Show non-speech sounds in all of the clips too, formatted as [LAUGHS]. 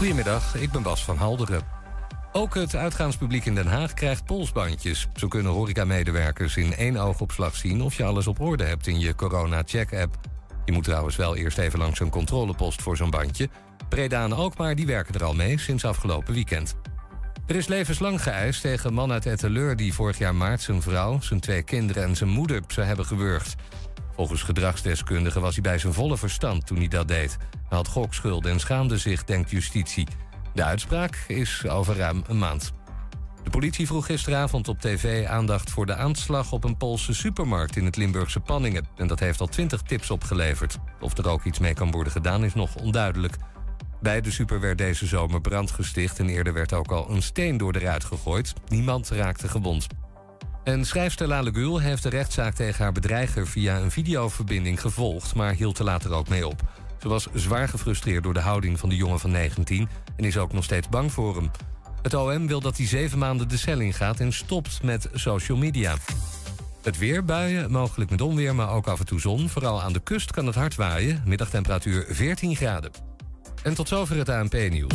Goedemiddag, ik ben Bas van Halderen. Ook het uitgaanspubliek in Den Haag krijgt polsbandjes. Zo kunnen horecamedewerkers in één oogopslag zien... of je alles op orde hebt in je corona-check-app. Je moet trouwens wel eerst even langs een controlepost voor zo'n bandje. Breda en Alkmaar die werken er al mee sinds afgelopen weekend. Er is levenslang geëist tegen man uit Etteleur... die vorig jaar maart zijn vrouw, zijn twee kinderen en zijn moeder zou hebben gewurgd. Volgens gedragsdeskundigen was hij bij zijn volle verstand toen hij dat deed. Hij had gokschulden en schaamde zich, denkt justitie. De uitspraak is over ruim een maand. De politie vroeg gisteravond op tv aandacht voor de aanslag op een Poolse supermarkt in het Limburgse Panningen. En dat heeft al twintig tips opgeleverd. Of er ook iets mee kan worden gedaan is nog onduidelijk. Bij de super werd deze zomer brand gesticht en eerder werd ook al een steen door de ruit gegooid. Niemand raakte gewond. En schrijfster Lale Gul heeft de rechtszaak tegen haar bedreiger via een videoverbinding gevolgd, maar hield er later ook mee op. Ze was zwaar gefrustreerd door de houding van de jongen van 19 en is ook nog steeds bang voor hem. Het OM wil dat hij zeven maanden de cel ingaat en stopt met social media. Het weer, buien, mogelijk met onweer, maar ook af en toe zon. Vooral aan de kust kan het hard waaien. Middagtemperatuur 14 graden. En tot zover het ANP-nieuws.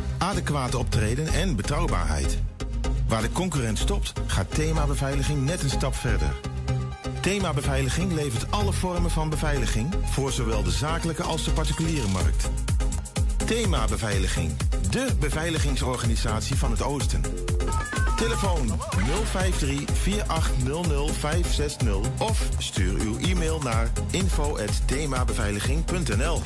adequate optreden en betrouwbaarheid. Waar de concurrent stopt, gaat thema beveiliging net een stap verder. Thema beveiliging levert alle vormen van beveiliging voor zowel de zakelijke als de particuliere markt. Thema beveiliging, de beveiligingsorganisatie van het Oosten. Telefoon 053 4800 560 of stuur uw e-mail naar info@themabeveiliging.nl.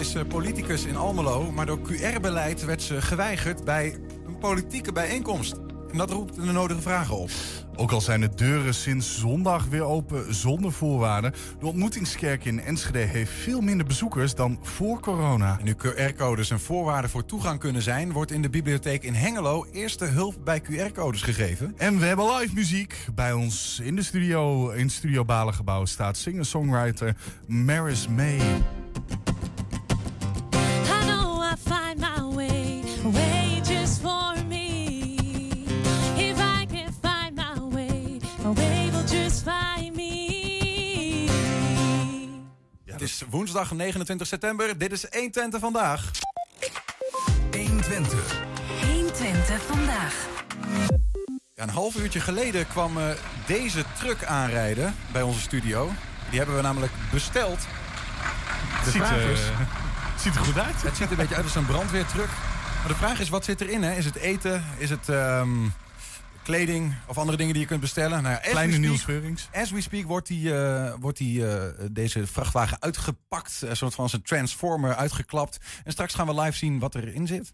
is eh, politicus in Almelo, maar door QR-beleid werd ze geweigerd bij een politieke bijeenkomst. En dat roept de nodige vragen op. Ook al zijn de deuren sinds zondag weer open zonder voorwaarden. De ontmoetingskerk in Enschede heeft veel minder bezoekers dan voor corona. En nu QR-codes een voorwaarde voor toegang kunnen zijn, wordt in de bibliotheek in Hengelo eerste hulp bij QR-codes gegeven. En we hebben live muziek. Bij ons in de studio, in Studio Balengebouw, staat singer-songwriter Maris May. Het is woensdag 29 september. Dit is 120 vandaag. 120. 120 vandaag. Ja, een half uurtje geleden kwam eh, deze truck aanrijden bij onze studio. Die hebben we namelijk besteld. De Ziet, vraag eh, is, Ziet er goed uit. het ziet er een beetje uit als een brandweertruck. Maar de vraag is, wat zit erin? Hè? Is het eten? Is het ehm, kleding of andere dingen die je kunt bestellen? Nou ja, Kleine Veurings. As we speak wordt, die, eh, wordt die, eh, deze vrachtwagen uitgepakt. Een soort van als een transformer uitgeklapt. En straks gaan we live zien wat erin zit.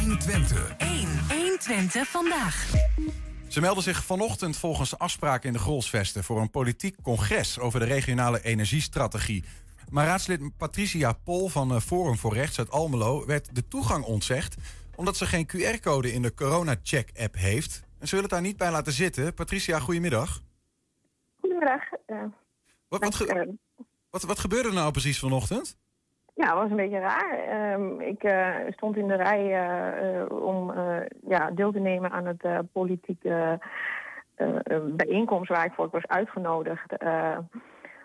120. 1. 120 vandaag. Ze melden zich vanochtend volgens afspraken in de Grolsvesten... voor een politiek congres over de regionale energiestrategie. Maar raadslid Patricia Pol van eh, Forum voor Rechts uit Almelo... werd de toegang ontzegd omdat ze geen QR-code in de corona-check-app heeft. En ze willen het daar niet bij laten zitten. Patricia, goedemiddag. Goedemiddag. eh, Wat, wat, ge- dank- eh, wat, wat gebeurde er nou precies vanochtend? ja, het was een beetje raar. Ehm, ik eh, stond in de rij om ja, deel te nemen aan het politieke bijeenkomst waar ik voor was uitgenodigd.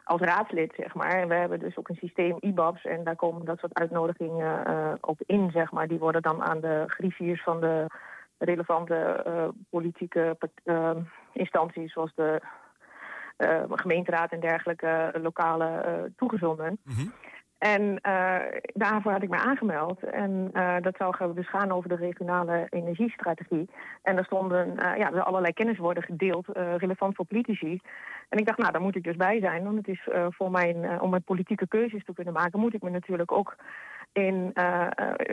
Als raadslid, zeg maar. En we hebben dus ook een systeem IBABS en daar komen dat soort uitnodigingen eh, op in, zeg maar. Die worden dan aan de griffiers van de relevante eh, politieke eh, instanties, zoals de gemeenteraad en dergelijke lokale toegezonden. En eh, daarvoor had ik me aangemeld. En eh, dat zou dus gaan over de regionale energiestrategie. En er stonden eh, ja, er allerlei kennis worden gedeeld, relevant voor politici. En ik dacht, nou, daar moet ik dus bij zijn. Want het is voor mijn, om mijn politieke keuzes te kunnen maken, moet ik me natuurlijk ook in,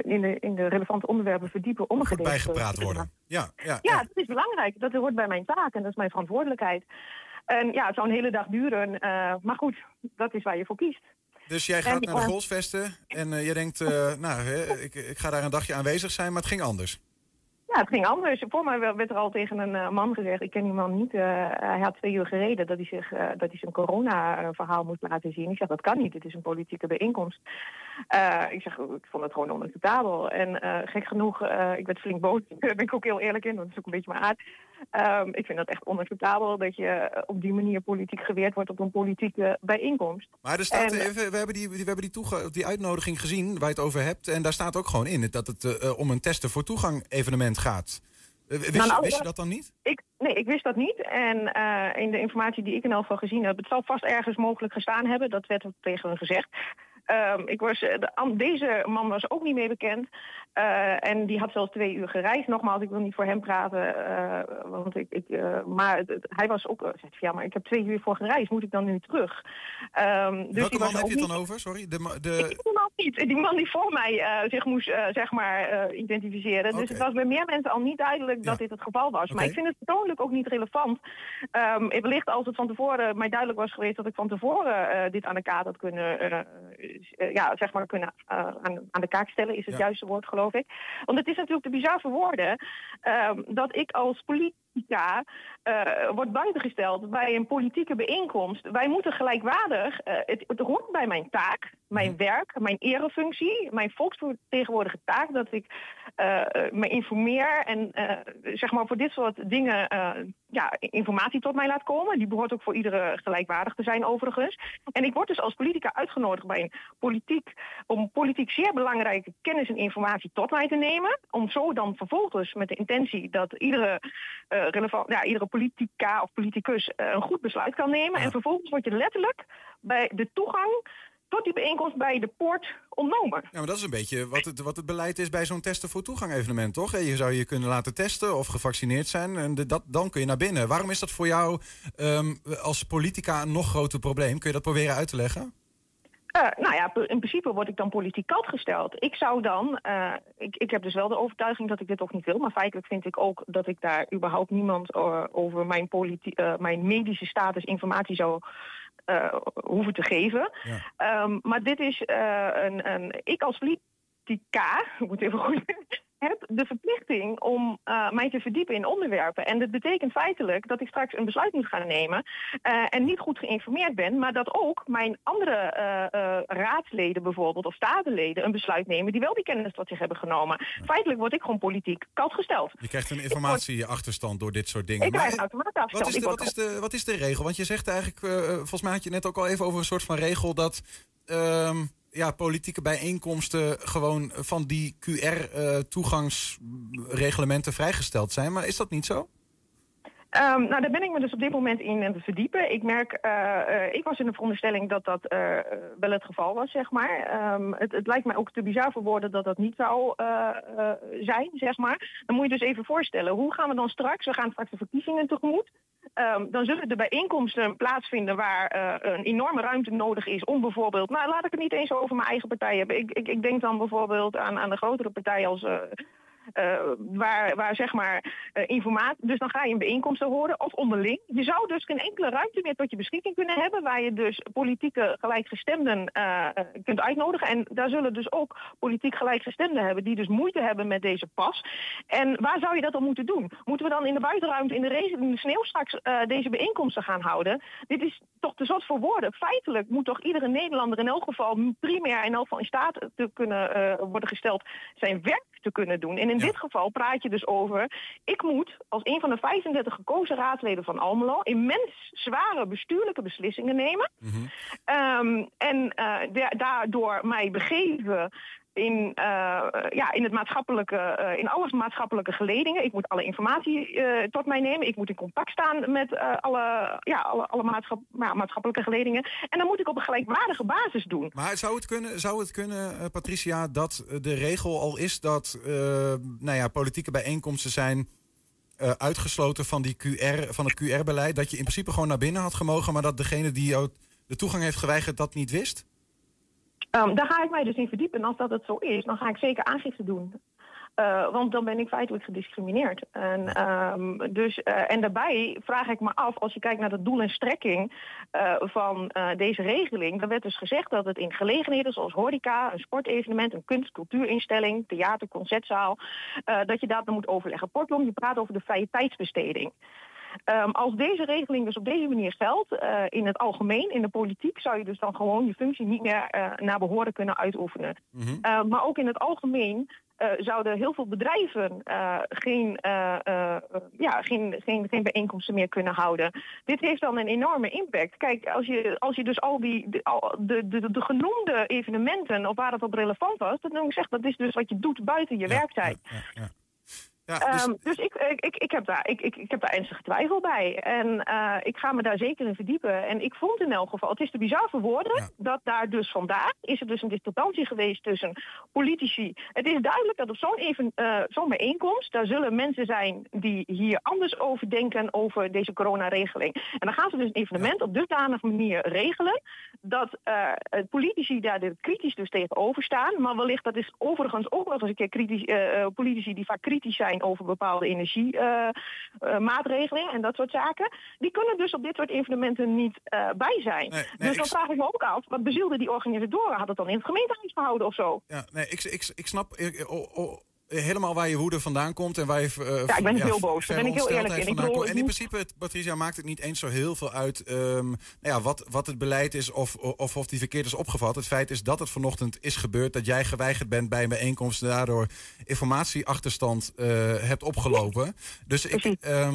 in, de, in de relevante onderwerpen verdiepen. Om bijgepraat worden. Ja, ja, Ja, dat is belangrijk. Dat hoort bij mijn taak en dat is mijn verantwoordelijkheid. En ja, het zou een hele dag duren. maar goed, dat is waar je voor kiest. Dus jij gaat naar de golfsvesten en eh, je denkt, eh, nou, hè, ik, ik ga daar een dagje aanwezig zijn, maar het ging anders. Ja, het ging anders. Voor mij werd er al tegen een eh, man gezegd, ik ken die man niet. hij had twee uur gereden dat hij, zich, dat hij zijn corona-verhaal moest laten zien. Ik zeg, dat kan niet, het is een politieke bijeenkomst. Ik zeg, ik vond het gewoon onacceptabel. En gek genoeg, ik werd flink boos. [LAUGHS] Daar ben ik ook heel eerlijk in, want dat is ook een beetje mijn aard. Ehm, ik vind dat echt onacceptabel dat je eh, op die manier politiek geweerd wordt op een politieke bijeenkomst. Maar er staat, En- even, we hebben, die, we hebben die, toega- die uitnodiging gezien waar je het over hebt. En daar staat ook gewoon in dat het eh, eh, om een testen voor toegang evenement gaat. Eh, wist, Nou, je- nou, wist je dat- dan niet? Ik, nee, ik wist dat niet. En eh, in de informatie die ik in elk geval gezien heb, het zal vast ergens mogelijk gestaan hebben. Dat werd tegen hun gezegd. Ehm, ik was, eh, de, deze man was ook niet mee bekend. Eh, en die had zelfs twee uur gereisd. Nogmaals, ik wil niet voor hem praten. eh, want ik, ik, eh, maar het- het- hij was ook. ja, maar ik heb twee uur voor gereisd. Moet ik dan nu terug? Ehm, dus Welke man heb je het dan over? Sorry. De, ik de, ken die man niet. Die man die voor mij zich moest zeg maar, identificeren. Dus het was bij meer mensen al niet duidelijk dat Ja. dit het geval was. Maar ik vind het persoonlijk ook niet relevant. Ehm wellicht als het van tevoren mij duidelijk was geweest dat ik van tevoren dit aan de kaart had kunnen, ja, zeg maar kunnen aan, aan de kaak stellen, is het Ja. juiste woord, geloof ik. Want het is natuurlijk te bizar woorden ehm, dat ik als politica eh, wordt buitengesteld bij een politieke bijeenkomst. Wij moeten gelijkwaardig, eh, het, het hoort bij mijn taak, mijn werk, mijn erefunctie, mijn volksvertegenwoordige taak, dat ik eh, me informeer en zeg maar voor dit soort dingen ja, informatie tot mij laat komen. Die behoort ook voor iedere gelijkwaardig te zijn overigens. En ik word dus als politica uitgenodigd bij een politiek, om politiek zeer belangrijke kennis en informatie tot mij te nemen. Om zo dan vervolgens met de intentie dat iedere, relevant, ja, iedere politica of politicus eh, een goed besluit kan nemen. Ja. En vervolgens word je letterlijk bij de toegang tot die bijeenkomst bij de poort ontnomen. ja, maar dat is een beetje wat het, wat het beleid is bij zo'n testen voor toegang evenement, toch? Eh, Je zou je kunnen laten testen of gevaccineerd zijn en de, dat, dan kun je naar binnen. Waarom is dat voor jou ehm, als politica een nog groter probleem? Kun je dat proberen uit te leggen? Eh, nou ja, in principe word ik dan politiek koud gesteld. Ik zou dan, eh, ik, ik heb dus wel de overtuiging dat ik dit ook niet wil, maar feitelijk vind ik ook dat ik daar überhaupt niemand eh, over mijn, eh, mijn medische status informatie zou hoeven te geven. Ja. Ehm, maar dit is een, een. Ik als politica, [LAUGHS] ik moet even goed. Heb de verplichting om eh, mij te verdiepen in onderwerpen. En dat betekent feitelijk dat ik straks een besluit moet gaan nemen. eh, en niet goed geïnformeerd ben. Maar dat ook mijn andere eh, raadsleden bijvoorbeeld, of statenleden, een besluit nemen die wel die kennis tot zich hebben genomen. Feitelijk word ik gewoon politiek koud gesteld. Je krijgt een informatieachterstand door dit soort dingen. Ik Maar- krijg een automatisch Wat is, de, wat, is de, wat is de regel? Want je zegt eigenlijk, volgens mij had je net ook al even over een soort van regel dat ehm, ja, politieke bijeenkomsten gewoon van die QR-toegangsreglementen vrijgesteld zijn. Maar is dat niet zo? Ehm, nou, daar ben ik me dus op dit moment in aan het verdiepen. Ik merk, eh, eh, ik was in de veronderstelling dat dat eh, wel het geval was, zeg maar. Ehm, het, het lijkt mij ook te bizar voor woorden dat dat niet zou eh, eh, zijn, zeg maar. Dan moet je dus even voorstellen, hoe gaan we dan straks, we gaan straks de verkiezingen tegemoet. Ehm, dan zullen de bijeenkomsten plaatsvinden waar eh, een enorme ruimte nodig is om bijvoorbeeld, nou laat ik het niet eens over mijn eigen partij hebben. Ik, ik, ik denk dan bijvoorbeeld aan, aan de grotere partijen als eh, waar, waar zeg maar eh, informatie. Dus dan ga je een bijeenkomsten horen of onderling. Je zou dus geen enkele ruimte meer tot je beschikking kunnen hebben. Waar je dus politieke gelijkgestemden eh, eh, kunt uitnodigen. En daar zullen dus ook politiek gelijkgestemden hebben. Die dus moeite hebben met deze pas. En waar zou je dat dan moeten doen? Moeten we dan in de buitenruimte in de, regen, in de sneeuw straks eh, deze bijeenkomsten gaan houden? Dit is toch te zot voor woorden. Feitelijk moet toch iedere Nederlander in elk geval primair in elk geval in staat te kunnen eh, worden gesteld zijn werk te kunnen doen. En in Ja. dit geval praat je dus over, ik moet als een van de 35 gekozen raadsleden van Almelo immens zware bestuurlijke beslissingen nemen. Mhm. Ehm, en eh, da- daardoor mij begeven in, eh, ja, in, het maatschappelijke, eh, in alle maatschappelijke geledingen. Ik moet alle informatie eh, tot mij nemen. Ik moet in contact staan met alle, ja, alle, alle maatschappelijke geledingen. En dan moet ik op een gelijkwaardige basis doen. Maar zou het kunnen, zou het kunnen Patricia, dat de regel al is dat nou ja, politieke bijeenkomsten zijn uitgesloten van, die QR, van het QR-beleid? Dat je in principe gewoon naar binnen had gemogen, maar dat degene die jou de toegang heeft geweigerd dat niet wist? Ehm, daar ga ik mij dus in verdiepen. En als dat het zo is, dan ga ik zeker aangifte doen. Eh, want dan ben ik feitelijk gediscrimineerd. En, ehm, dus, eh, en daarbij vraag ik me af, als je kijkt naar de doel en strekking eh, van deze regeling, dan werd dus gezegd dat het in gelegenheden zoals horeca, een sportevenement, een kunst- cultuurinstelling, theater, concertzaal, dat je daar dan moet overleggen. Kortom, je praat over de vrije tijdsbesteding. Ehm, als deze regeling dus op deze manier geldt, eh, in het algemeen, in de politiek, zou je dus dan gewoon je functie niet meer eh, naar behoren kunnen uitoefenen. Eh, maar ook in het algemeen eh, zouden heel veel bedrijven geen, ja, geen, geen, geen bijeenkomsten meer kunnen houden. Dit heeft dan een enorme impact. Kijk, als je, als je dus al die de, al- de, de, de genoemde evenementen, op waar het op relevant was, dan heb ik dat is dus wat je doet buiten je werktijd. Ja, dus- Ehm, dus ik, ik, ik, ik, heb daar, ik, ik, ik heb daar ernstige twijfel bij. En eh, ik ga me daar zeker in verdiepen. En ik vond in elk geval, het is te bizar voor woorden, dat daar dus vandaag is er dus een discrepantie geweest tussen politici. Het is duidelijk dat op zo'n even, eh, zo'n bijeenkomst, daar zullen mensen zijn die hier anders over denken over deze coronaregeling. En dan gaan ze dus een evenement op dusdanige manier regelen dat eh, politici daar er kritisch dus tegenover staan. Maar wellicht, dat is overigens ook nog eens een keer kritisch, politici die vaak kritisch zijn over bepaalde energiemaatregelen en dat soort zaken. Die kunnen dus op dit soort evenementen niet eh, bij zijn. nee, dus dan vraag ik me ook af, wat bezielde die organisatoren? Had het dan in het gemeentehuis gehouden of zo? Ja, nee, ik, ik, ik snap eh, oh, oh, helemaal waar je woede vandaan komt en waar je. eh, Ja, ik ben heel boos. Daar ben ik heel eerlijk in. Ik bedoel. En in principe, Patricia, maakt het niet eens zo heel veel uit ehm, nou ja, wat, wat het beleid is of, of, of die verkeerd is opgevat. Het feit is dat het vanochtend is gebeurd, dat jij geweigerd bent bij een bijeenkomst, en daardoor informatieachterstand eh, hebt opgelopen. Dus ik, eh,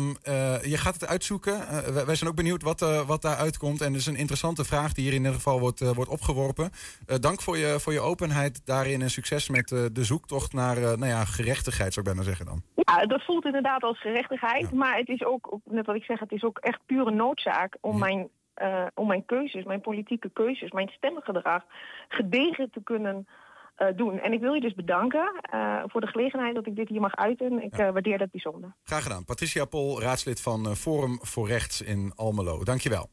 je gaat het uitzoeken. Wij, zijn ook benieuwd wat, wat daar uitkomt. En het is een interessante vraag die hier in ieder geval wordt, wordt opgeworpen. Dank voor je, voor je openheid daarin en succes met de zoektocht naar nou ja, gerechtigheid, zou ik bijna zeggen dan. Ja, dat voelt inderdaad als gerechtigheid. Maar het is ook, net wat ik zeg, het is ook echt pure noodzaak om mijn, eh, om mijn keuzes, mijn politieke keuzes, mijn stemgedrag gedegen te kunnen eh, doen. En ik wil je dus bedanken eh, voor de gelegenheid dat ik dit hier mag uiten. Ik waardeer dat bijzonder. Graag gedaan. Patricia Pol, raadslid van Forum voor Rechts in Almelo. Dankjewel.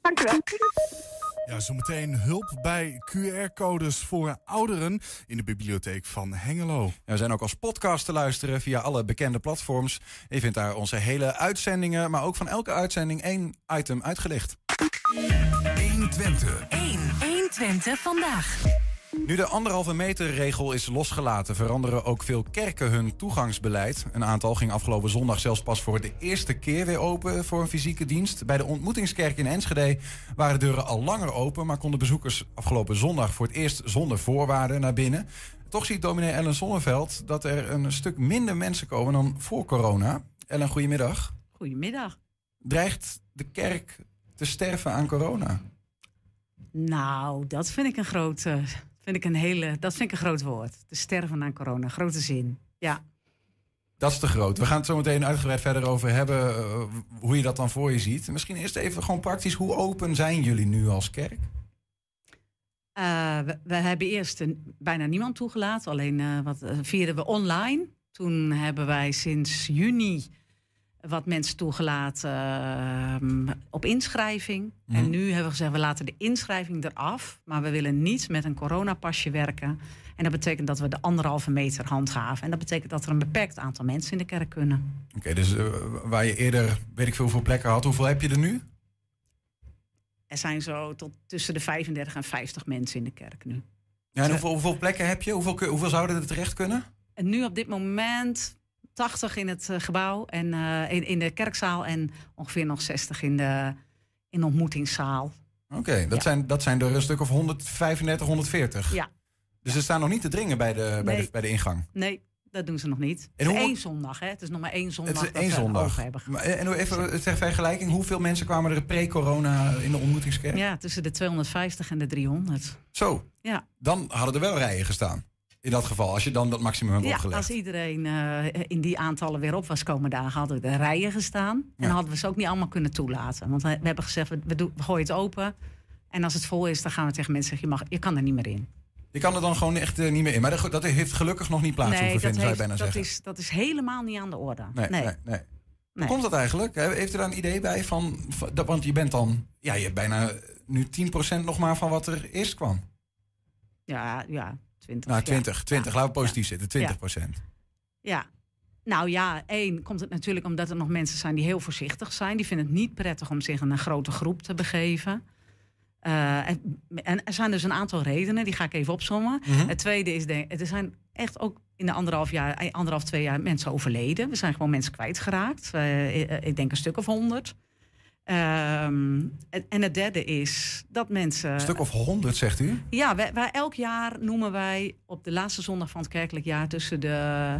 Dankjewel. Ja, zometeen hulp bij QR-codes voor ouderen in de bibliotheek van Hengelo. En we zijn ook als podcast te luisteren via alle bekende platforms. Je vindt daar onze hele uitzendingen, maar ook van elke uitzending één item uitgelicht. 120. 1. 120 vandaag. Nu de anderhalve meter regel is losgelaten, veranderen ook veel kerken hun toegangsbeleid. Een aantal ging afgelopen zondag zelfs pas voor de eerste keer weer open voor een fysieke dienst. Bij de ontmoetingskerk in Enschede waren de deuren al langer open, maar konden bezoekers afgelopen zondag voor het eerst zonder voorwaarden naar binnen. Toch ziet dominee Ellen Sonneveld dat er een stuk minder mensen komen dan voor corona. Ellen, goedemiddag. Goedemiddag. Dreigt de kerk te sterven aan corona? Nou, dat vind ik een groot, eh, vind ik een hele, dat vind ik een groot woord. Te sterven aan corona, grote zin. Ja. Dat is te groot. We gaan het zo meteen uitgebreid verder over hebben. eh, hoe je dat dan voor je ziet. Misschien eerst even gewoon praktisch. Hoe open zijn jullie nu als kerk? Eh, we, we hebben eerst een- bijna niemand toegelaten. Alleen eh, wat vierden we online. Toen hebben wij sinds juni wat mensen toegelaten eh, op inschrijving. Mhm. En nu hebben we gezegd, we laten de inschrijving eraf. Maar we willen niet met een coronapasje werken. En dat betekent dat we de anderhalve meter handhaven. En dat betekent dat er een beperkt aantal mensen in de kerk kunnen. Oké, dus eh, waar je eerder weet ik veel hoeveel plekken had. Hoeveel heb je er nu? Er zijn zo tot tussen de 35 en 50 mensen in de kerk nu. Ja, en hoeveel, hoeveel plekken heb je? Hoeveel, hoeveel zouden er terecht kunnen? En nu op dit moment 80 in het eh, gebouw en eh, in, in de kerkzaal en ongeveer nog 60 in de, in de ontmoetingszaal. Oké, dat, zijn, dat zijn er een stuk of 135, 140. Ja. Dus ze staan nog niet te dringen bij de, bij de, bij de ingang. Nee, dat doen ze nog niet. En Het is hoe- één zondag, hè? Het is nog maar één zondag Het is één zondag. open hebben. Maar, eh, en hoe even ter vergelijking, hoeveel mensen kwamen er pre-corona in de ontmoetingskerk? Ja, tussen de 250 en de 300. Zo, Ja, dan hadden er wel rijen gestaan. In dat geval, als je dan dat maximum hebt ja opgelegd. als iedereen eh, in die aantallen weer op was komen dagen, hadden we de rijen gestaan. En Ja. hadden we ze ook niet allemaal kunnen toelaten. Want we, hebben gezegd, we, we, doen, we gooien het open. En als het vol is, dan gaan we tegen mensen zeggen, je, mag, je kan er niet meer in. Je kan er dan gewoon echt eh, niet meer in. Maar dat, dat heeft gelukkig nog niet plaats hoeven dat, vinden, zou je bijna dat, zeggen. is, dat is helemaal niet aan de orde. Nee, nee. nee, Hoe komt dat eigenlijk? He- Heeft u daar een idee bij van, van- want je bent dan, ja, je hebt bijna nu 10% nog maar van wat er eerst kwam. Ja, ja, 20. Nou, ja. 20. 20. Ja, Laten we positief zitten. 20 procent. Ja. Nou ja, één komt het natuurlijk omdat er nog mensen zijn die heel voorzichtig zijn. Die vinden het niet prettig om zich in een grote groep te begeven. Eh, en, en er zijn dus een aantal redenen, die ga ik even opzommen. Mhm. Het tweede is, denk, er zijn echt ook in de anderhalf jaar, eh, anderhalf, twee jaar mensen overleden. We zijn gewoon mensen kwijtgeraakt. Eh, eh, ik denk een stuk of honderd. Ehm, en, en het derde is dat mensen. Een stuk of 100, zegt u? Ja, wij, wij- elk jaar noemen wij op de laatste zondag van het kerkelijk jaar tussen de,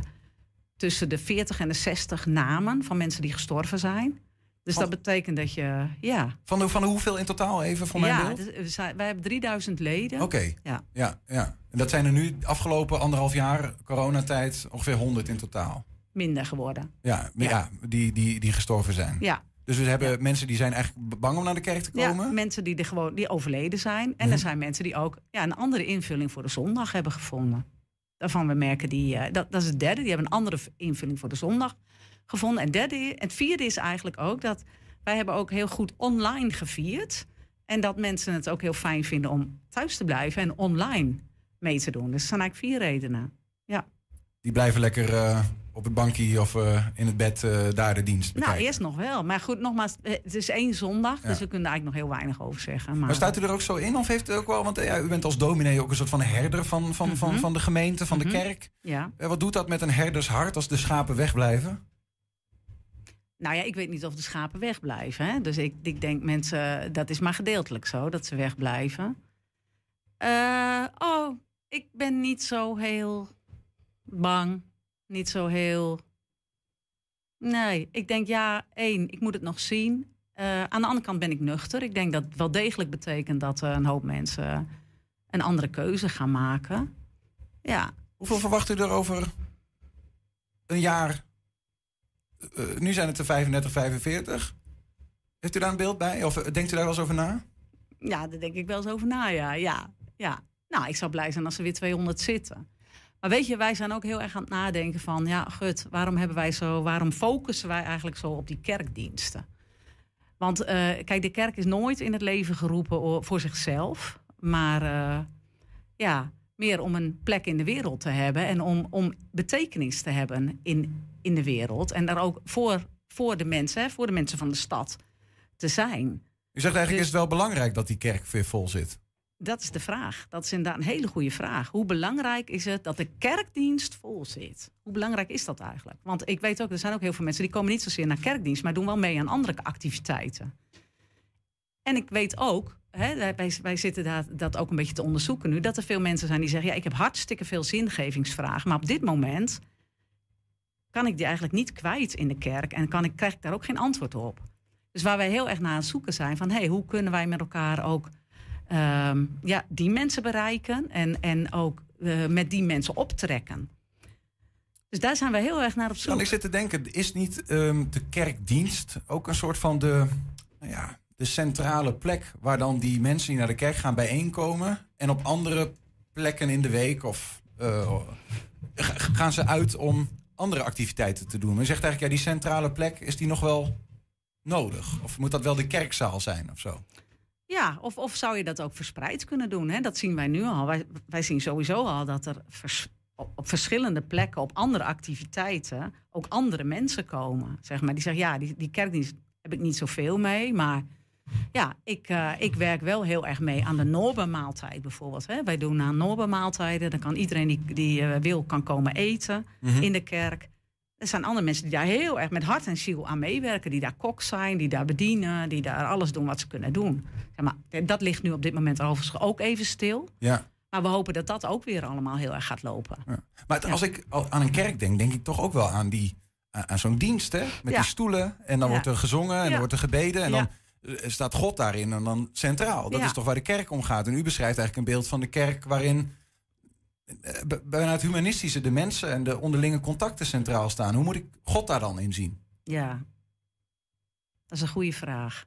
tussen de 40 en de 60 namen van mensen die gestorven zijn. Dus Van- dat betekent dat je, ja. Van, de, van de hoeveel in totaal even voor mijn ja, beeld? dus we zijn- wij hebben 3000 leden. Oké. Ja. Ja, ja. En dat zijn er nu afgelopen anderhalf jaar, coronatijd, ongeveer 100 in totaal. Minder geworden. Ja, ja. Ja. die, die, die gestorven zijn. Ja. Dus we hebben mensen die zijn eigenlijk bang om naar de kerk te Ja, komen. mensen die, er gewoon, die overleden zijn. En Mhm. er zijn mensen die ook ja, een andere invulling voor de zondag hebben gevonden. Daarvan we merken die, eh, dat, dat is het derde, die hebben een andere invulling voor de zondag gevonden. En derde, het vierde is eigenlijk ook dat wij hebben ook heel goed online gevierd. En dat mensen het ook heel fijn vinden om thuis te blijven en online mee te doen. Dus er zijn eigenlijk vier redenen. Ja. Die blijven lekker eh, op het bankje of eh, in het bed eh, daar de dienst Nou, bekijken. eerst nog wel. Maar goed, nogmaals, eh, het is één zondag. Ja. Dus we kunnen er eigenlijk nog heel weinig over zeggen. Maar, Maar staat u er ook zo in? Of heeft u ook wel, want ja, u bent als dominee ook een soort van herder van, van, van, Mhm. van de gemeente, van Mhm. de kerk. Ja. Wat doet dat met een herdershart als de schapen wegblijven? Nou ja, ik weet niet of de schapen wegblijven. Hè? Dus ik, ik denk mensen, dat is maar gedeeltelijk zo, dat ze wegblijven. Oh, ik ben niet zo heel bang. Niet zo heel. Nee, ik denk ja, één, ik moet het nog zien. Eh, aan de andere kant ben ik nuchter. Ik denk dat het wel degelijk betekent dat eh, een hoop mensen een andere keuze gaan maken. Ja, Hoeveel verwacht u er over een jaar? Eh, nu zijn het er 35, 45. Heeft u daar een beeld bij? Of denkt u daar wel eens over na? Ja, daar denk ik wel eens over na, ja. ja. ja. Nou, ik zou blij zijn als er weer 200 zitten. Maar weet je, wij zijn ook heel erg aan het nadenken van... ja, gut, waarom hebben wij zo... waarom focussen wij eigenlijk zo op die kerkdiensten? Want eh, kijk, de kerk is nooit in het leven geroepen voor zichzelf. Maar eh, ja, meer om een plek in de wereld te hebben... en om, om betekenis te hebben in, in de wereld. En daar ook voor, voor de mensen, voor de mensen van de stad te zijn. U zegt eigenlijk Dus- is het wel belangrijk dat die kerk weer vol zit. Dat is de vraag. Dat is inderdaad een hele goede vraag. Hoe belangrijk is het dat de kerkdienst vol zit? Hoe belangrijk is dat eigenlijk? Want ik weet ook, er zijn ook heel veel mensen die komen niet zozeer naar kerkdienst, maar doen wel mee aan andere activiteiten. En ik weet ook, hè, wij, wij zitten daar, dat ook een beetje te onderzoeken nu, dat er veel mensen zijn die zeggen: ja, ik heb hartstikke veel zingevingsvragen, maar op dit moment kan ik die eigenlijk niet kwijt in de kerk en kan ik, krijg ik daar ook geen antwoord op. Dus waar wij heel erg naar aan het zoeken zijn van, hey, hoe kunnen wij met elkaar ook ehm, ja, die mensen bereiken en, en ook eh, met die mensen optrekken. Dus daar zijn we heel erg naar op zoek. Want ik zit te denken, is niet ehm, de kerkdienst ook een soort van de, nou ja, de centrale plek waar dan die mensen die naar de kerk gaan bijeenkomen en op andere plekken in de week of eh, gaan ze uit om andere activiteiten te doen? Je zegt eigenlijk, ja, die centrale plek is die nog wel nodig? Of moet dat wel de kerkzaal zijn of zo? Ja, of, of zou je dat ook verspreid kunnen doen? Hè? Dat zien wij nu al. Wij, wij zien sowieso al dat er vers- op, op verschillende plekken, op andere activiteiten, ook andere mensen komen. Zeg maar. Die zeggen, ja, die, die kerkdienst heb ik niet zoveel mee, maar ja, ik, eh, ik werk wel heel erg mee aan de Norbe-maaltijd bijvoorbeeld. Hè? Wij doen aan Norbe-maaltijden. Dan kan iedereen die, die eh, wil, kan komen eten Mhm. in de kerk. Er zijn andere mensen die daar heel erg met hart en ziel aan meewerken. Die daar kok zijn, die daar bedienen, die daar alles doen wat ze kunnen doen. Maar, dat ligt nu op dit moment overigens ook even stil. Ja. Maar we hopen dat dat ook weer allemaal heel erg gaat lopen. Ja. Maar het- als ik aan een kerk denk, denk ik toch ook wel aan, die, aan, zo'n dienst, hè? Met die stoelen. En dan wordt er gezongen en dan wordt er gebeden. En dan eh, staat God daarin en dan centraal. Dat is toch waar de kerk om gaat. En u beschrijft eigenlijk een beeld van de kerk waarin eh, bijna het humanistische, de mensen en de onderlinge contacten centraal staan. Hoe moet ik God daar dan in zien? Ja, dat is een goede vraag.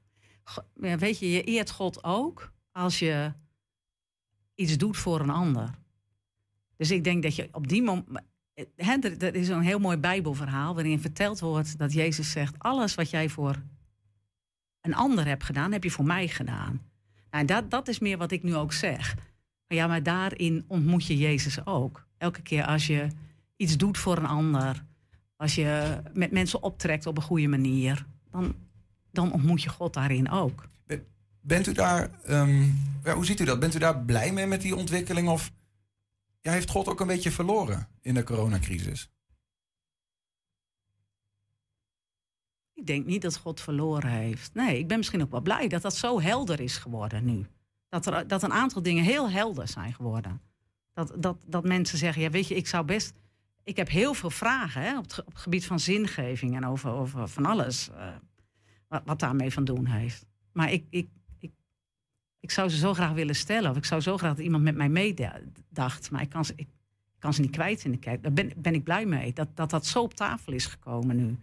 Ja, weet je, je eert God ook als je iets doet voor een ander. Dus ik denk dat je op die moment. Hè, er, er is een heel mooi Bijbelverhaal waarin verteld wordt dat Jezus zegt: Alles wat jij voor een ander hebt gedaan, heb je voor mij gedaan. Nou, dat, dat is meer wat ik nu ook zeg. Maar ja, maar daarin ontmoet je Jezus ook. Elke keer als je iets doet voor een ander, als je met mensen optrekt op een goede manier, dan, dan ontmoet je God daarin ook. Bent u daar, ehm, ja, hoe ziet u dat? Bent u daar blij mee met die ontwikkeling? Of ja, heeft God ook een beetje verloren in de coronacrisis? Ik denk niet dat God verloren heeft. Nee, ik ben misschien ook wel blij dat dat zo helder is geworden nu. Dat, er, dat een aantal dingen heel helder zijn geworden. Dat, dat, dat mensen zeggen, ja weet je, ik zou best... Ik heb heel veel vragen hè, op, het, op gebied van zingeving en over, over van alles. eh, wat, wat daarmee van doen heeft. Maar ik, ik, ik, ik zou ze zo graag willen stellen. Of ik zou zo graag dat iemand met mij meedacht. Maar ik kan, ze, ik kan ze niet kwijt in de kerk. Daar ben, ben ik blij mee. Dat, dat dat zo op tafel is gekomen nu.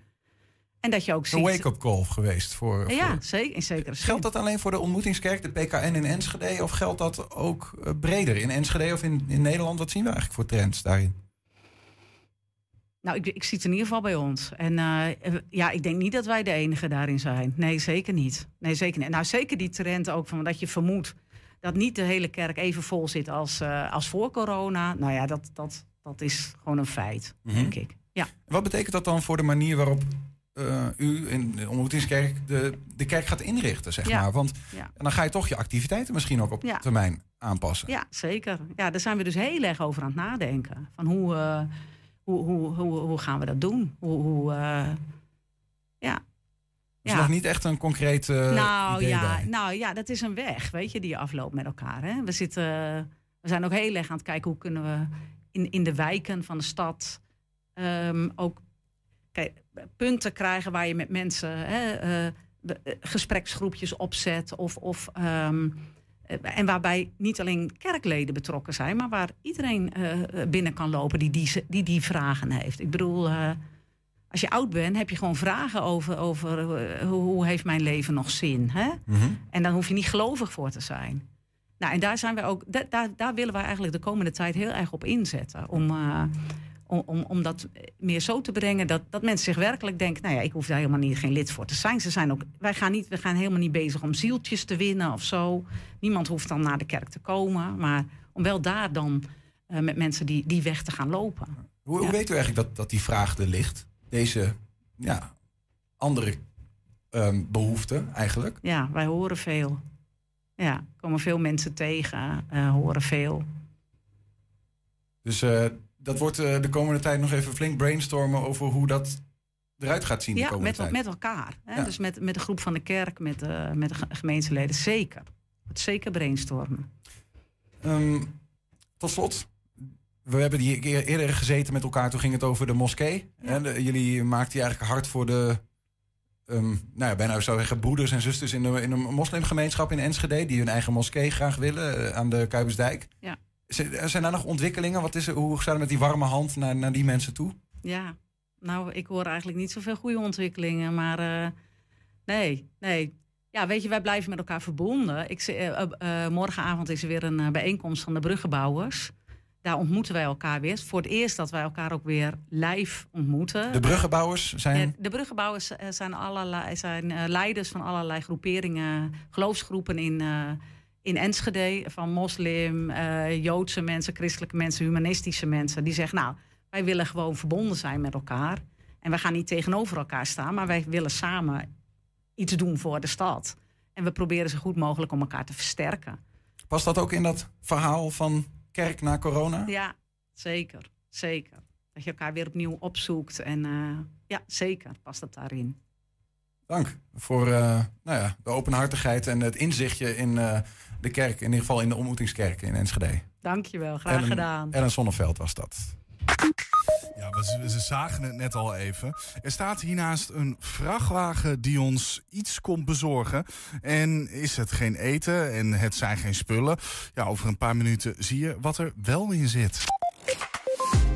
En dat je ook Een ziet... wake-up call geweest voor, Ja, zeker, in zekere zin. Geldt dat alleen voor de ontmoetingskerk, de PKN in Enschede? Of geldt dat ook eh, breder in Enschede of in, in Nederland? Wat zien we eigenlijk voor trends daarin? Nou, ik, ik zie het in ieder geval bij ons. En eh, ja, ik denk niet dat wij de enige daarin zijn. Nee, zeker niet. Nee, zeker niet. Nou, zeker die trend ook van dat je vermoedt dat niet de hele kerk even vol zit als, eh, als voor corona. Nou ja, dat, dat, dat is gewoon een feit, Mhm. denk ik. Ja. Wat betekent dat dan voor de manier waarop eh, u in de ontmoetingskerk de, de kerk gaat inrichten, zeg Ja. maar? Want Ja. dan ga je toch je activiteiten misschien ook op Ja. termijn aanpassen. Ja, zeker. Ja, daar zijn we dus heel erg over aan het nadenken. Van hoe, eh, hoe, hoe, hoe, hoe gaan we dat doen? Hoe, hoe, eh, ja. Dus nog niet echt een concreet nou, idee ja, bij. nou ja, dat is een weg, weet je, die je afloopt met elkaar. Hè? We, zitten, we zijn ook heel erg aan het kijken hoe kunnen we in, in de wijken van de stad ehm, ook kijk, punten krijgen waar je met mensen hè, eh, eh, gespreksgroepjes opzet. Of, of, ehm, eh, en waarbij niet alleen kerkleden betrokken zijn, maar waar iedereen binnen kan lopen die die, die die vragen heeft. Ik bedoel, als je oud bent, heb je gewoon vragen over, over hoe, hoe heeft mijn leven nog zin. Hè? Mhm. En dan hoef je niet gelovig voor te zijn. Nou, en daar zijn we ook, da- daar, daar willen wij eigenlijk de komende tijd heel erg op inzetten. Om, om, om, om dat meer zo te brengen dat, dat mensen zich werkelijk denken: nou ja, ik hoef daar helemaal niet geen lid voor te zijn. Ze zijn ook, wij gaan, niet, we gaan helemaal niet bezig om zieltjes te winnen of zo. Niemand hoeft dan naar de kerk te komen, maar om wel daar dan eh, met mensen die, die weg te gaan lopen. Hoe, hoe weet u eigenlijk dat, dat die vraag er ligt? Deze ja, andere ehm behoefte eigenlijk? Ja, wij horen veel. Ja, komen veel mensen tegen, eh, horen veel. Dus eh, dat wordt eh, de komende tijd nog even flink brainstormen over hoe dat eruit gaat zien de Ja, komende met, tijd. met elkaar. Hè? Ja. Dus met, met de groep van de kerk, met, eh, met de ge- gemeenteleden. Zeker. Het zeker brainstormen. Ehm, tot slot. We hebben hier eer- eerder gezeten met elkaar. Toen ging het over de moskee. En de- jullie maakten je eigenlijk hard voor de... ehm, nou ja, bijna zou ik zeggen broeders en zusters in de, in een moslimgemeenschap in Enschede... die hun eigen moskee graag willen eh, aan de Kuipersdijk. Ja. Zijn daar nog ontwikkelingen? Wat is er, hoe staat het met die warme hand naar, naar die mensen toe? Ja, nou, ik hoor eigenlijk niet zoveel goede ontwikkelingen. Maar eh, nee, nee. Ja, weet je, wij blijven met elkaar verbonden. Ik, eh, eh, morgenavond is er weer een bijeenkomst van de bruggenbouwers. Daar ontmoeten wij elkaar weer. Voor het eerst dat wij elkaar ook weer live ontmoeten. De bruggenbouwers zijn... De bruggenbouwers zijn, allerlei, zijn leiders van allerlei groeperingen, geloofsgroepen in, in Enschede. Van moslim, eh, Joodse mensen, christelijke mensen, humanistische mensen. Die zeggen, nou, wij willen gewoon verbonden zijn met elkaar. En wij gaan niet tegenover elkaar staan, maar wij willen samen iets doen voor de stad. En we proberen zo goed mogelijk om elkaar te versterken. Past dat ook in dat verhaal van kerk na corona? Ja, zeker. Zeker. Dat je elkaar weer opnieuw opzoekt. En eh, ja, zeker past dat daarin. Dank voor eh, nou ja, de openhartigheid en het inzichtje in de kerk. In ieder geval in de ontmoetingskerk in Enschede. Dankjewel, graag Ellen- gedaan. Ellen Sonneveld was dat. Ja, we, ze- ze zagen het net al even. Er staat hiernaast een vrachtwagen die ons iets komt bezorgen. En is het geen eten en het zijn geen spullen? Ja, over een paar minuten zie je wat er wel in zit.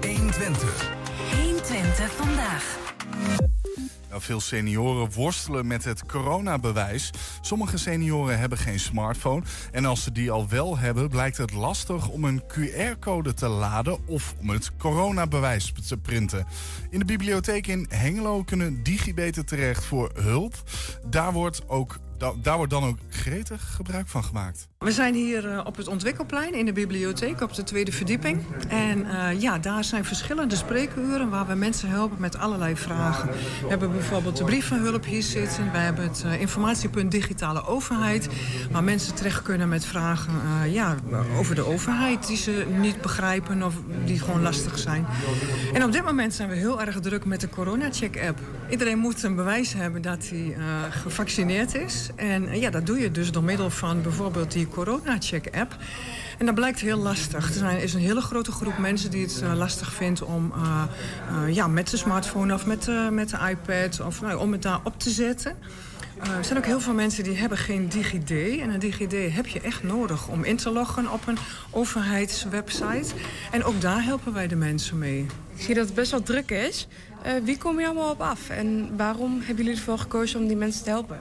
120. 120 vandaag. Nou, veel senioren worstelen met het coronabewijs. Sommige senioren hebben geen smartphone. En als ze die al wel hebben, blijkt het lastig om een QR-code te laden of om het coronabewijs te printen. In de bibliotheek in Hengelo kunnen digibeten terecht voor hulp. Daar wordt, ook, da- daar wordt dan ook gretig gebruik van gemaakt. We zijn hier eh, op het ontwikkelplein in de bibliotheek op de tweede verdieping. En eh, ja, daar zijn verschillende spreekuren waar we mensen helpen met allerlei vragen. We hebben bijvoorbeeld de brievenhulp hier zitten. We hebben het eh, informatiepunt digitale overheid. Waar mensen terecht kunnen met vragen ja, over de overheid die ze niet begrijpen of die gewoon lastig zijn. En op dit moment zijn we heel erg druk met de corona-check-app. Iedereen moet een bewijs hebben dat hij gevaccineerd is. En ja, dat doe je dus door middel van bijvoorbeeld die corona-check-app. En dat blijkt heel lastig. Er is een hele grote groep mensen die het eh, lastig vindt om eh, eh, ja, met de smartphone of met, met de iPad of, nou, om het daar op te zetten. Er zijn ook heel veel mensen die hebben geen DigiD. En een DigiD heb je echt nodig om in te loggen op een overheidswebsite. En ook daar helpen wij de mensen mee. Ik zie dat het best wel druk is. Wie kom je allemaal op af? En waarom hebben jullie ervoor gekozen om die mensen te helpen?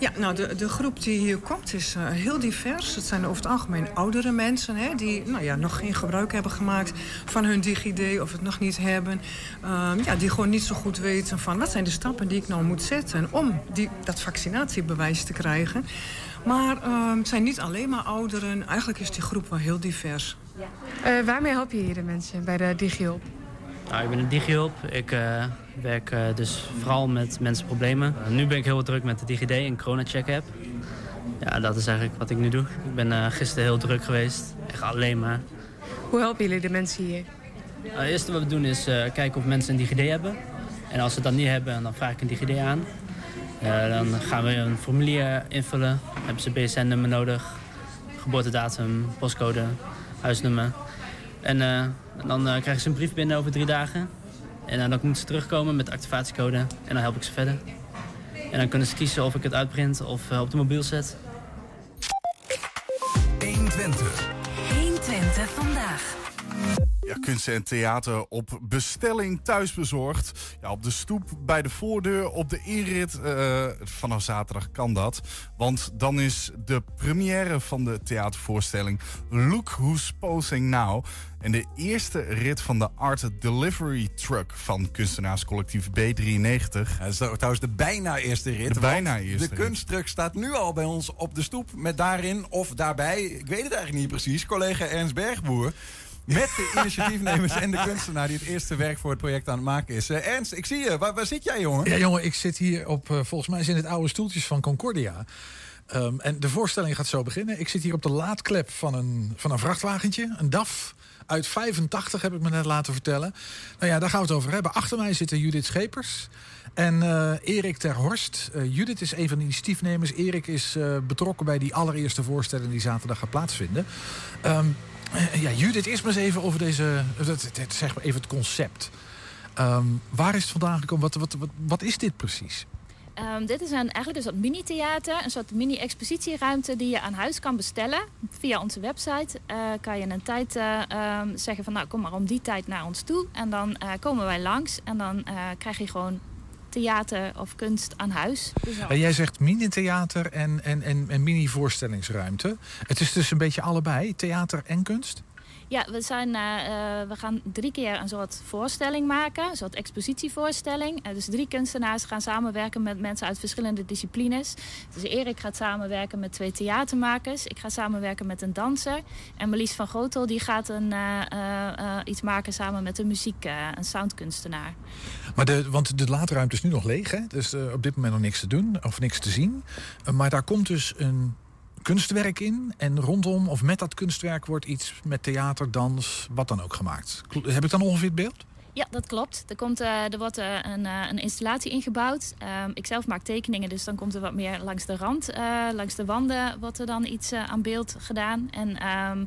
Ja, nou, de, de groep die hier komt is eh, heel divers. Het zijn over het algemeen oudere mensen... Hè, die nou ja, nog geen gebruik hebben gemaakt van hun DigiD... of het nog niet hebben. Ehm, ja, die gewoon niet zo goed weten van... wat zijn de stappen die ik nou moet zetten... om die, dat vaccinatiebewijs te krijgen. Maar ehm, het zijn niet alleen maar ouderen. Eigenlijk is die groep wel heel divers. Eh, waarmee help je hier de mensen bij de DigiHulp? Nou, ik ben een digihulp. Ik eh, werk eh, dus vooral met mensen problemen. Uh, nu ben ik heel druk met de DigiD en Corona Check app. Ja, dat is eigenlijk wat ik nu doe. Ik ben eh, gisteren heel druk geweest. Echt alleen maar. Hoe helpen jullie de mensen hier? Het eerste wat we doen is eh, kijken of mensen een DigiD hebben. En als ze dat niet hebben, dan vraag ik een DigiD aan. Eh, dan gaan we een formulier invullen. Hebben ze BSN-nummer nodig, geboortedatum, postcode, huisnummer. En eh, dan eh, krijgen ze een brief binnen over drie dagen. En dan moeten ze terugkomen met de activatiecode. En dan help ik ze verder. En dan kunnen ze kiezen of ik het uitprint of eh, op de mobiel zet. 120. 120 vandaag. Ja, kunst en theater op bestelling thuisbezorgd. Ja, op de stoep, bij de voordeur, op de inrit. eh, vanaf zaterdag kan dat. Want dan is de première van de theatervoorstelling Look Who's Posing Now. En de eerste rit van de Art Delivery Truck van kunstenaarscollectief B93. Dat is trouwens de bijna eerste rit. De bijna eerste De kunsttruck staat nu al bij ons op de stoep. Met daarin of daarbij, ik weet het eigenlijk niet precies, collega Ernst Bergboer. Met de initiatiefnemers en de kunstenaar die het eerste werk voor het project aan het maken is. Eh, Ernst, ik zie je. Waar, waar zit jij, jongen? Ja, jongen, ik zit hier op, eh, volgens mij zijn het oude stoeltjes van Concordia. Ehm, en de voorstelling gaat zo beginnen. Ik zit hier op de laadklep van een, van een vrachtwagentje, een DAF. Uit 85 heb ik me net laten vertellen. Nou ja, daar gaan we het over hebben. Achter mij zitten Judith Schepers en eh, Erik ter Horst. Judith is een van de initiatiefnemers. Erik is betrokken bij die allereerste voorstelling die zaterdag gaat plaatsvinden. Ehm, eh, ja, Judith, eerst maar eens even over deze, het- zeg maar even het concept. Ehm, waar is het vandaan gekomen? Wat, wat, wat, is dit precies? Ehm, dit is een, eigenlijk een soort mini-theater, een soort mini-expositieruimte die je aan huis kan bestellen. Via onze website eh, kan je een tijd eh, ehm, zeggen van nou kom maar om die tijd naar ons toe. En dan eh, komen wij langs en dan eh, krijg je gewoon theater of kunst aan huis. Dus jij zegt mini-theater en, en, en, en mini-voorstellingsruimte. Het is dus een beetje allebei, theater en kunst? Ja, we, zijn, eh, eh, we gaan drie keer een soort voorstelling maken, een soort expositievoorstelling. Eh, dus drie kunstenaars gaan samenwerken met mensen uit verschillende disciplines. Dus Erik gaat samenwerken met twee theatermakers. Ik ga samenwerken met een danser. En Marlies van Gotel die gaat een, iets maken samen met een muziek, een soundkunstenaar. Maar de, want de laadruimte is nu nog leeg, hè? Dus op dit moment nog niks te doen of niks te zien. Maar daar komt dus een kunstwerk in. En rondom of met dat kunstwerk wordt iets met theater, dans, wat dan ook gemaakt. Heb ik dan ongeveer het beeld? Ja, dat klopt. Er, komt, eh, er wordt eh, een, eh, een installatie ingebouwd. Ehm, ik zelf maak tekeningen, dus dan komt er wat meer langs de rand. langs de wanden wordt er dan iets aan beeld gedaan. En ehm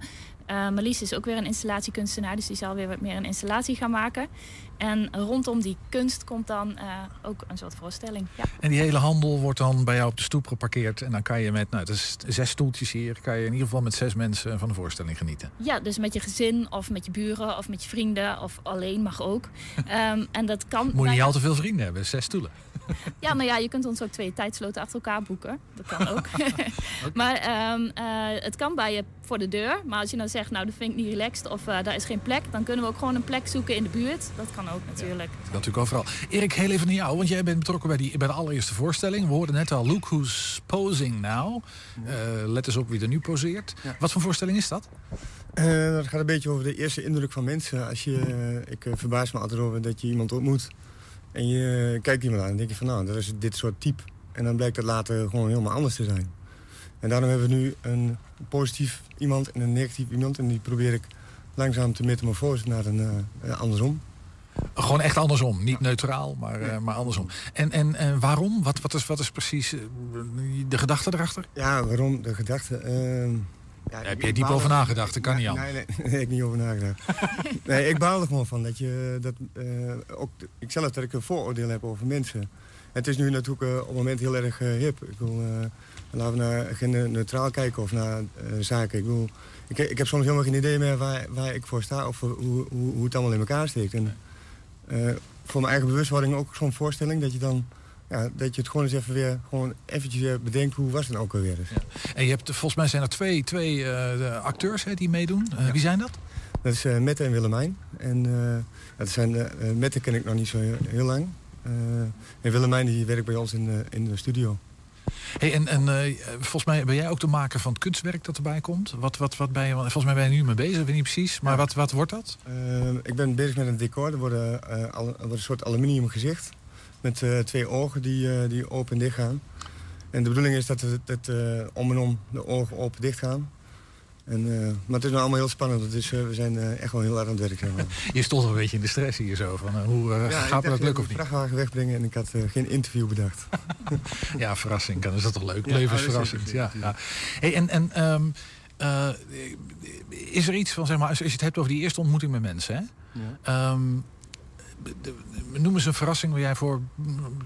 Marlies is ook weer een installatiekunstenaar, dus die zal weer wat meer een installatie gaan maken. En rondom die kunst komt dan eh, ook een soort voorstelling. Ja. En die hele handel wordt dan bij jou op de stoep geparkeerd. En dan kan je met, nou, dat is zes stoeltjes hier, kan je in ieder geval met zes mensen van de voorstelling genieten. Ja, dus met je gezin of met je buren of met je vrienden of alleen mag ook. [LAUGHS] Ehm, en dat kan. Moet je niet al te veel vrienden hebben, zes stoelen. [LAUGHS] Ja, nou ja, je kunt ons ook twee tijdsloten achter elkaar boeken. Dat kan ook. [LAUGHS] [LAUGHS] maar ehm, eh, het kan bij je voor de deur. Maar als je nou zegt, nou dat vind ik niet relaxed of eh, daar is geen plek... dan kunnen we ook gewoon een plek zoeken in de buurt. Dat kan ook natuurlijk. Dat natuurlijk overal. Erik, heel even naar jou, want jij bent betrokken bij, die, bij de allereerste voorstelling. We hoorden net al Look Who's Posing Now. Eh, let eens op wie er nu poseert. Wat voor voorstelling is dat? Eh, dat gaat een beetje over de eerste indruk van mensen. Als je, ik verbaas me altijd over dat je iemand ontmoet. En je kijkt iemand aan en denk je van nou, dat is dit soort type. En dan blijkt dat later gewoon helemaal anders te zijn. En daarom hebben we nu een positief iemand en een negatief iemand. En die probeer ik langzaam te metamorfosen naar een eh, andersom. Gewoon echt andersom. Niet neutraal, maar, eh, maar andersom. En, en, en waarom? Wat, wat, is, wat is precies eh, de gedachte erachter? Ja, waarom de gedachte? ehm, ja, heb je diep over er- nagedacht? Dat kan niet anders. Nee, nee, [LAUGHS] nee, ik niet over nagedacht. [LAUGHS] nee, ik baal er gewoon van dat je dat eh, ook ik zelf dat ik een vooroordeel heb over mensen. En het is nu natuurlijk eh, op het moment heel erg eh, hip. Ik wil, eh, laten we naar genderneutraal kijken of naar eh, zaken. Ik, wil, ik, ik heb soms helemaal geen idee meer waar, waar ik voor sta of hoe, hoe, hoe het allemaal in elkaar steekt. En, eh, voor mijn eigen bewustwording ook zo'n voorstelling dat je dan ja, dat je het gewoon eens even weer gewoon eventjes bedenkt hoe was het nou ook alweer. eens. En je hebt, volgens mij zijn er twee, twee de acteurs hè, die meedoen. Eh, Wie zijn dat? Dat is eh, Mette en Willemijn. En dat zijn, Mette ken ik nog niet zo heel, heel lang. En Willemijn die werkt bij ons in, de in de studio. Hey, en en volgens mij ben jij ook de maker van het kunstwerk dat erbij komt. Wat, wat, wat ben je, want volgens mij ben je nu mee bezig, ik weet niet precies. Maar wat, wat wordt dat? Ik ben bezig met een decor. Er, worden, al- er wordt een soort aluminium gezicht. Met eh, twee ogen die, eh, die open en dicht gaan. En de bedoeling is dat het, het, eh, om en om de ogen open dicht gaan. En, maar het is nou allemaal heel spannend. Dus we zijn echt wel heel erg aan het werk. zeg [LAUGHS] maar. Je stond al een beetje in de stress hier zo. Van, hoe Ja, ik gaat me dat ik lukken of de niet? vrachtwagen wegbrengen en ik had geen interview bedacht. [LAUGHS] Ja, verrassing. Dan is dat toch leuk? Ja, is Ja, ja. Hey, en en ehm, eh, is er iets van, zeg maar, als je het hebt over die eerste ontmoeting met mensen, hè? Ehm, noem eens een verrassing waar jij voor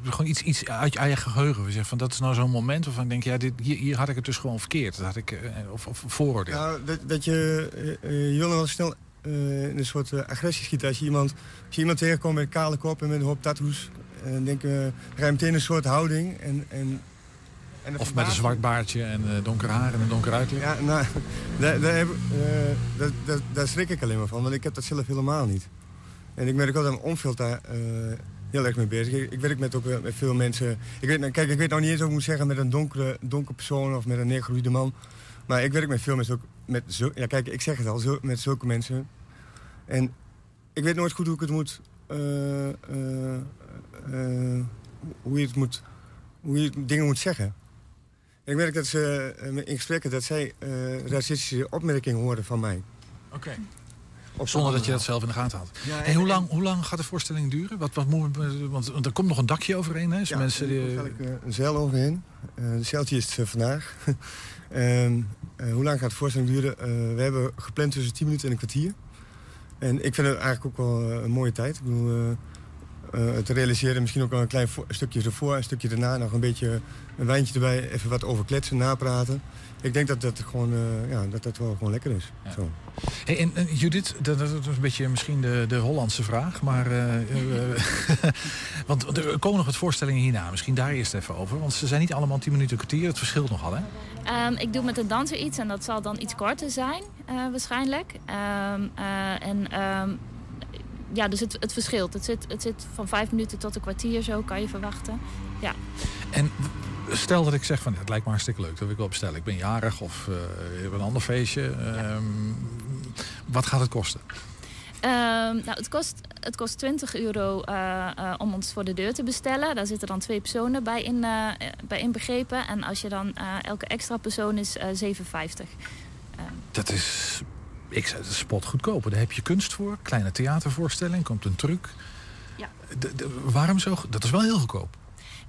gewoon iets, iets uit je eigen geheugen. We zeggen van dat is nou zo'n moment waarvan ik denk, ja, dit, hier, hier had ik het dus gewoon verkeerd. Dat had ik, eh, of, of vooroordeel. Nou, dat, dat je, eh, eh, je wil wel snel eh, in een soort eh, agressie schieten. Als je iemand, als je iemand tegenkomt met een kale kop en met een hoop tattoos... eh, dan denk, ga je meteen een soort houding. En, en, en Of met een zwart baardje en eh, donker haar en een donker uiterlijk. Ja, nou, [LAUGHS] daar, daar, heb, eh, daar, daar, daar schrik ik alleen maar van, want ik heb dat zelf helemaal niet. En ik merk wel dat mijn omveld daar eh, heel erg mee bezig. Ik, werk met, ook, eh, met veel mensen. Ik weet, kijk, ik weet nou niet eens of ik moet zeggen met een donkere, donkere persoon of met een neergegroeide man. Maar ik werk met veel mensen ook met zo, ja, kijk, ik zeg het al, met zulke mensen. En ik weet nooit goed hoe ik het moet. eh, hoe je het moet. Hoe je dingen moet zeggen. Ik merk dat ze in gesprekken dat zij racistische opmerkingen horen van mij. Oké. Zonder dat je dat zelf in de gaten had. Ja, en en- hoe, lang, hoe lang gaat de voorstelling duren? Wat, wat moet, want, want er komt nog een dakje overheen. Hè? Dus Ja, mensen die, er een zeil overheen. Eh de zeiltje is het eh, vandaag. [LAUGHS] Ehm, eh, hoe lang gaat de voorstelling duren? Eh, we hebben gepland tussen 10 minuten en een kwartier. En ik vind het eigenlijk ook wel eh, een mooie tijd. Ik bedoel, eh, het realiseren, misschien ook een klein stukje ervoor, een stukje daarna. Nog een beetje een wijntje erbij, even wat over kletsen, napraten. Ik denk dat dat gewoon, eh, ja, dat dat wel gewoon lekker is. Zo. Hey, en, en Judith, dat, dat is een beetje misschien de, de Hollandse vraag. Maar, eh, [LAUGHS] want er komen nog wat voorstellingen hierna. Misschien daar eerst even over. Want ze zijn niet allemaal 10 minuten kwartier. Het verschilt nogal, hè? Ehm, ik doe met de danser iets en dat zal dan iets korter zijn, eh, waarschijnlijk. Ehm, eh, en ehm, ja, dus het, het verschilt. Het zit, het zit van vijf minuten tot een kwartier, zo kan je verwachten. Ja. En stel dat ik zeg van, ja, het lijkt me hartstikke leuk. Dat wil ik wel bestellen. Ik ben jarig of eh, ik heb een ander feestje. Ehm, Wat gaat het kosten? Ehm, nou, het, kost, het kost 20 euro eh, eh, om ons voor de deur te bestellen. Daar zitten dan twee personen bij, in, bij inbegrepen. En als je dan elke extra persoon is eh 7,50. Dat is, ik zei, is spot goedkoper. Daar heb je kunst voor. Kleine theatervoorstelling, komt een truc. Ja. De- de- waarom zo? Dat is wel heel goedkoop.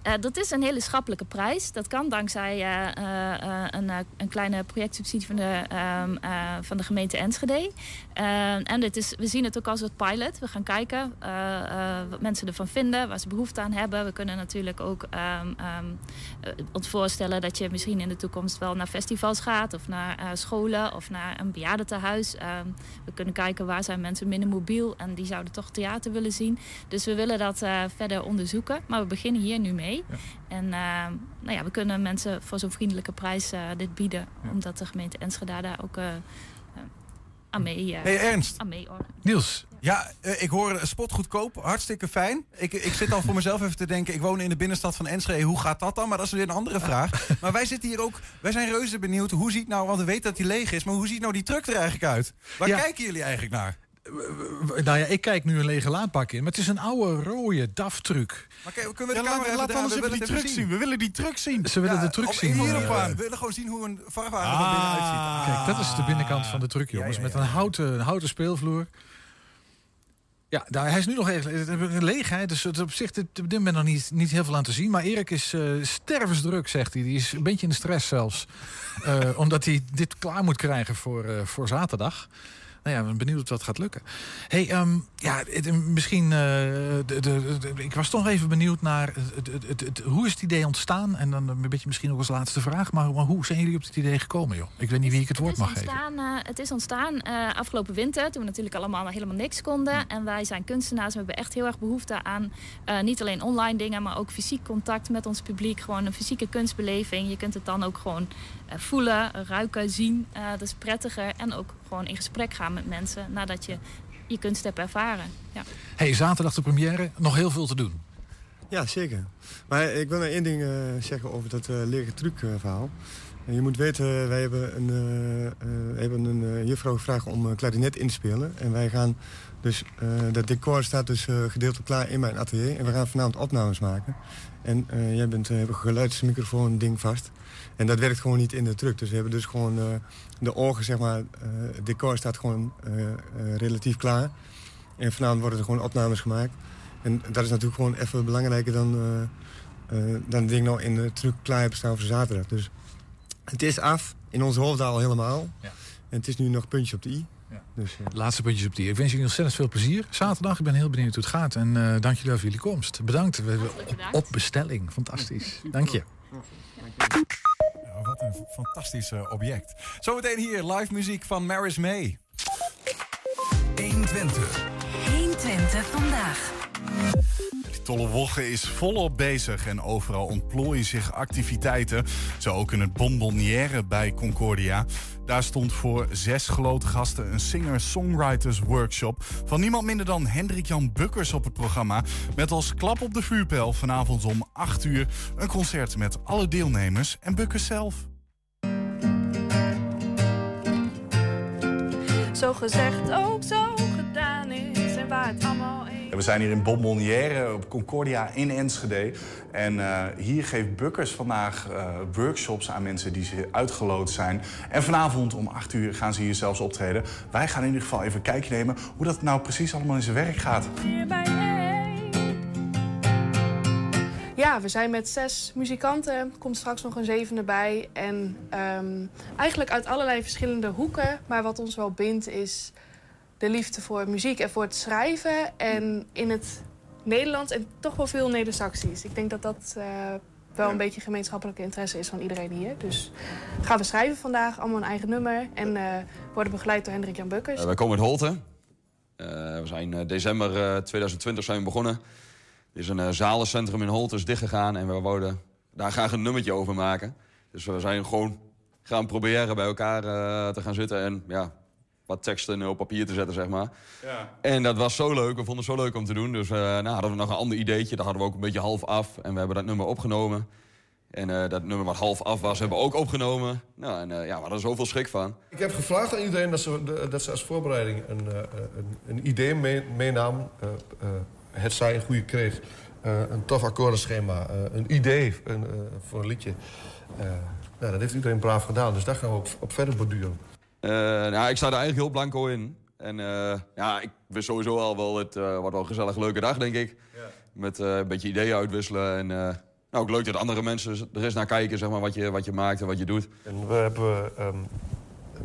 Eh, dat is een hele schappelijke prijs. Dat kan dankzij eh, eh, een, een kleine projectsubsidie van de, ehm, eh, van de gemeente Enschede. Eh, en dit is, we zien het ook als een pilot. We gaan kijken eh, eh, wat mensen ervan vinden, waar ze behoefte aan hebben. We kunnen natuurlijk ook eh, ons voorstellen dat je misschien in de toekomst wel naar festivals gaat of naar scholen of naar een bejaardentehuis. Ehm, we kunnen kijken waar zijn mensen minder mobiel en die zouden toch theater willen zien. Dus we willen dat verder onderzoeken. Maar we beginnen hier nu mee. En nou ja, we kunnen mensen voor zo'n vriendelijke prijs dit bieden. Omdat de gemeente Enschede daar ook mee, eh, Hey, Ernst. aan mee organiseert. Niels. Ja, eh, ik hoor spot goedkoop. Hartstikke fijn. Ik, ik zit al voor mezelf even te denken. Ik woon in de binnenstad van Enschede. Hoe gaat dat dan? Maar dat is weer een andere vraag. [LAUGHS] Maar wij zitten hier ook. Wij zijn reuze benieuwd. Hoe ziet nou, want we weten dat die leeg is. Maar hoe ziet nou die truck er eigenlijk uit? Waar Ja. kijken jullie eigenlijk naar? Nou ja, ik kijk nu een lege laadbak in. Maar het is een oude rode DAF-truck. Maar kijk, kunnen we de Ja, camera laat- even even die willen truck het zien. We willen die truck zien. Ze willen Ja, de truck zien. Hierop eh, aan. We willen gewoon zien hoe een vrachtwagen van binnen uitziet. Kijk, dat is de binnenkant van de truck, jongens. Met een houten, een houten speelvloer. Ja, daar, hij is nu nog even leeg. Hè? Dus het, op zich dit- op dit moment nog niet, niet heel veel aan te zien. Maar Erik is eh, stervensdruk, zegt hij. Die is een beetje in de stress zelfs. Eh, [LAUGHS] omdat hij dit klaar moet krijgen voor, eh, voor zaterdag. Nou ja, ik ben benieuwd of dat gaat lukken. Hey, ehm, ja, het- misschien. eh, de, de, de- ik was toch even benieuwd naar. Het, het, het, het- hoe is het idee ontstaan? En dan een beetje misschien ook als laatste vraag. Maar, maar hoe zijn jullie op dit idee gekomen, joh? Ik weet niet wie ik het woord mag geven. ontstaan, eh, het is ontstaan eh, afgelopen winter, toen we natuurlijk allemaal helemaal niks konden. Hm. En wij zijn kunstenaars, we hebben echt heel erg behoefte aan niet alleen online dingen, maar ook fysiek contact met ons publiek. Gewoon een fysieke kunstbeleving. Je kunt het dan ook gewoon voelen, ruiken, zien. Eh, dat is prettiger. En ook gewoon in gesprek gaan met mensen nadat je je kunst hebt ervaren. Ja. Hey, zaterdag de première. Nog heel veel te doen. Ja, zeker. Maar ik wil nog één ding eh, zeggen over dat eh lege truc eh, verhaal. Je moet weten, wij hebben een, eh, eh, hebben een eh, juffrouw gevraagd om een klarinet in te spelen. En wij gaan dus, eh dat decor staat dus eh gedeeltelijk klaar in mijn atelier. En we gaan vanavond opnames maken. En eh, jij bent, uh, hebt een geluidsmicrofoon ding vast. En dat werkt gewoon niet in de truck. Dus we hebben dus gewoon eh, de orgen, zeg maar, eh, het decor staat gewoon eh, eh, relatief klaar. En vanavond worden er gewoon opnames gemaakt. En dat is natuurlijk gewoon even belangrijker dan, eh, eh, dan het ding nou in de truck klaar hebben staan voor zaterdag. Dus het is af, in onze hoofdzaal helemaal. En het is nu nog puntje op de i. Dus, eh, Laatste puntjes op die. Ik wens jullie ontzettend veel plezier. Zaterdag, ik ben heel benieuwd hoe het gaat. En eh, dank jullie wel voor jullie komst. Bedankt. We hebben op, op bestelling. Fantastisch. Dank je. Ja, wat een fantastisch eh, object. Zometeen hier live muziek van Maris May. 120. 120 vandaag. Wogge is volop bezig en overal ontplooien zich activiteiten. Zo ook in het Bonbonnière bij Concordia. Daar stond voor zes geloten gasten een singer-songwriters workshop... van niemand minder dan Hendrik Jan Bukkers op het programma... met als klap op de vuurpijl vanavond om 8 uur... een concert met alle deelnemers en Bukkers zelf. Zo gezegd ook zo gedaan is en waar het allemaal We zijn hier in Bonbonnière op Concordia in Enschede. En eh, hier geeft Bukkers vandaag eh, workshops aan mensen die ze uitgeloot zijn. En vanavond om 8 uur gaan ze hier zelfs optreden. Wij gaan in ieder geval even kijkje nemen hoe dat nou precies allemaal in zijn werk gaat. Ja, we zijn met zes muzikanten. Er komt straks nog een zevende bij. En ehm, eigenlijk uit allerlei verschillende hoeken. Maar wat ons wel bindt is de liefde voor muziek en voor het schrijven. En in het Nederlands en toch wel veel Neder-Saxisch. Ik denk dat dat eh, wel een beetje gemeenschappelijke interesse is van iedereen hier. Dus gaan we schrijven vandaag, allemaal een eigen nummer. En eh, worden begeleid door Hendrik Jan Bukkers. Uh, wij komen uit Holte. We zijn december 2020 zijn we begonnen. Er is een zalencentrum in Holte is dichtgegaan en we wouden daar graag een nummertje over maken. Dus we zijn gewoon gaan proberen bij elkaar te gaan zitten en ja, wat teksten op papier te zetten, zeg maar. Ja. En dat was zo leuk, we vonden het zo leuk om te doen. Dus uh, nou, hadden we nog een ander ideetje, dat hadden we ook een beetje half af. En we hebben dat nummer opgenomen. En uh, dat nummer wat half af was, hebben we ook opgenomen. Nou, en uh, ja, we hadden er zoveel schrik van. Ik heb gevraagd aan iedereen dat ze, dat ze als voorbereiding een, uh, een, een, idee mee, meenam. het zij een goede kreeg. een tof akkoordenschema. een idee een, voor een liedje. nou, dat heeft iedereen braaf gedaan. Dus daar gaan we op, op verder borduren. Nou, ik sta er eigenlijk heel blanco in. En ja, ik wist sowieso al wel, het wordt wel een gezellig leuke dag, denk ik. Ja. Met een beetje ideeën uitwisselen en... nou, ook leuk dat andere mensen er eens naar kijken, zeg maar, wat je, wat je maakt en wat je doet. En we hebben ehm,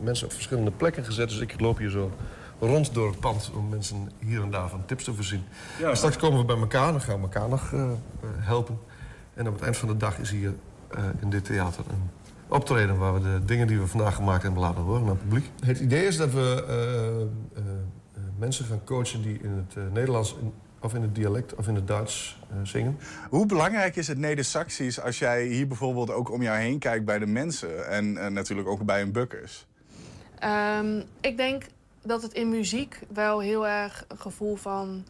mensen op verschillende plekken gezet. Dus ik loop hier zo rond door het pand om mensen hier en daar van tips te voorzien. En straks komen we bij elkaar, dan gaan we elkaar nog eh, eh, helpen. En op het eind van de dag is hier eh, in dit theater een optreden... waar we de dingen die we vandaag gemaakt hebben laten horen aan het publiek. Het idee is dat we eh, eh, eh, mensen gaan coachen die in het Nederlands... in- of in het dialect of in het Duits eh, zingen. Hoe belangrijk is het Neder-Saxisch als jij hier bijvoorbeeld ook om jou heen kijkt bij de mensen en natuurlijk ook bij een bukkers? Ehm, ik denk dat het in muziek wel heel erg een gevoel van,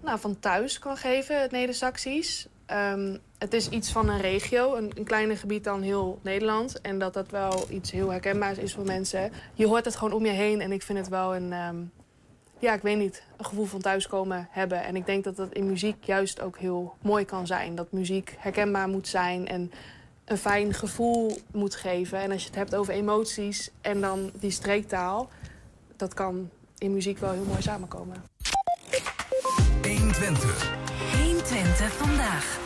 nou, van thuis kan geven, het Neder-Saxisch. Ehm, het is iets van een regio, een, een kleiner gebied dan heel Nederland. En dat dat wel iets heel herkenbaars is voor mensen. Je hoort het gewoon om je heen en ik vind het wel een, ehm, ja, ik weet niet, een gevoel van thuiskomen hebben. En ik denk dat dat in muziek juist ook heel mooi kan zijn. Dat muziek herkenbaar moet zijn en een fijn gevoel moet geven. En als je het hebt over emoties en dan die streektaal, dat kan in muziek wel heel mooi samenkomen. 120. 120 vandaag.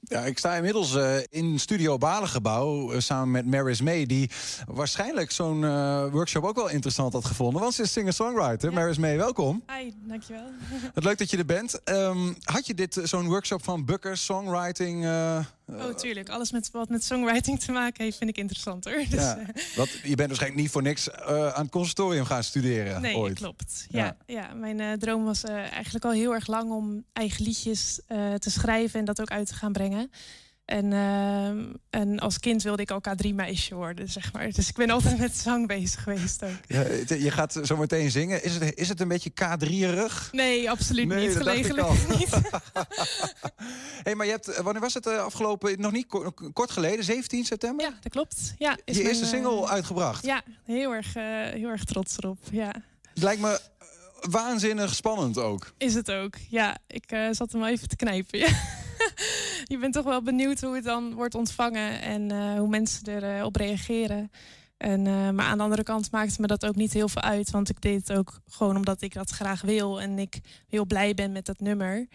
Ja, ik sta inmiddels eh, in Studio Balengebouw eh, samen met Maris May... die waarschijnlijk zo'n eh, workshop ook wel interessant had gevonden. Want ze is singer-songwriter. Maris May, welkom. Hi, dankjewel. [LAUGHS] Wat leuk dat je er bent. Ehm, had je dit, zo'n workshop van Bukkers, songwriting... eh, oh, tuurlijk. Alles met, wat met songwriting te maken heeft, vind ik interessant hoor. [LAUGHS] Dus, ja, eh, wat, je bent waarschijnlijk niet voor niks eh, aan het conservatorium gaan studeren nee, ooit. klopt. Ja, ja. mijn droom was eigenlijk al heel erg lang om eigen liedjes te schrijven en dat ook uit te gaan brengen. En, ehm, en als kind wilde ik al K3-meisje worden, zeg maar. Dus ik ben altijd met zang bezig geweest ook. Ja, je gaat zo meteen zingen. Is het, is het een beetje K3-erig? Nee, absoluut Nee, niet. dat dacht ik Gelegelijk al. niet. [LAUGHS] hey, maar je hebt, wanneer was het eh, afgelopen, nog niet ko- kort geleden, 17 september? Ja, dat klopt. Ja, is Je mijn, eerste eh, single uitgebracht. Ja, heel erg, eh, heel erg trots erop. Ja. Het lijkt me eh, waanzinnig spannend ook. Is het ook. Ja, ik eh, zat hem even te knijpen. Ja. [LAUGHS] je bent toch wel benieuwd hoe het dan wordt ontvangen en eh, hoe mensen erop op reageren. En, eh, maar aan de andere kant maakte me dat ook niet heel veel uit. Want ik deed het ook gewoon omdat ik dat graag wil. En ik heel blij ben met dat nummer.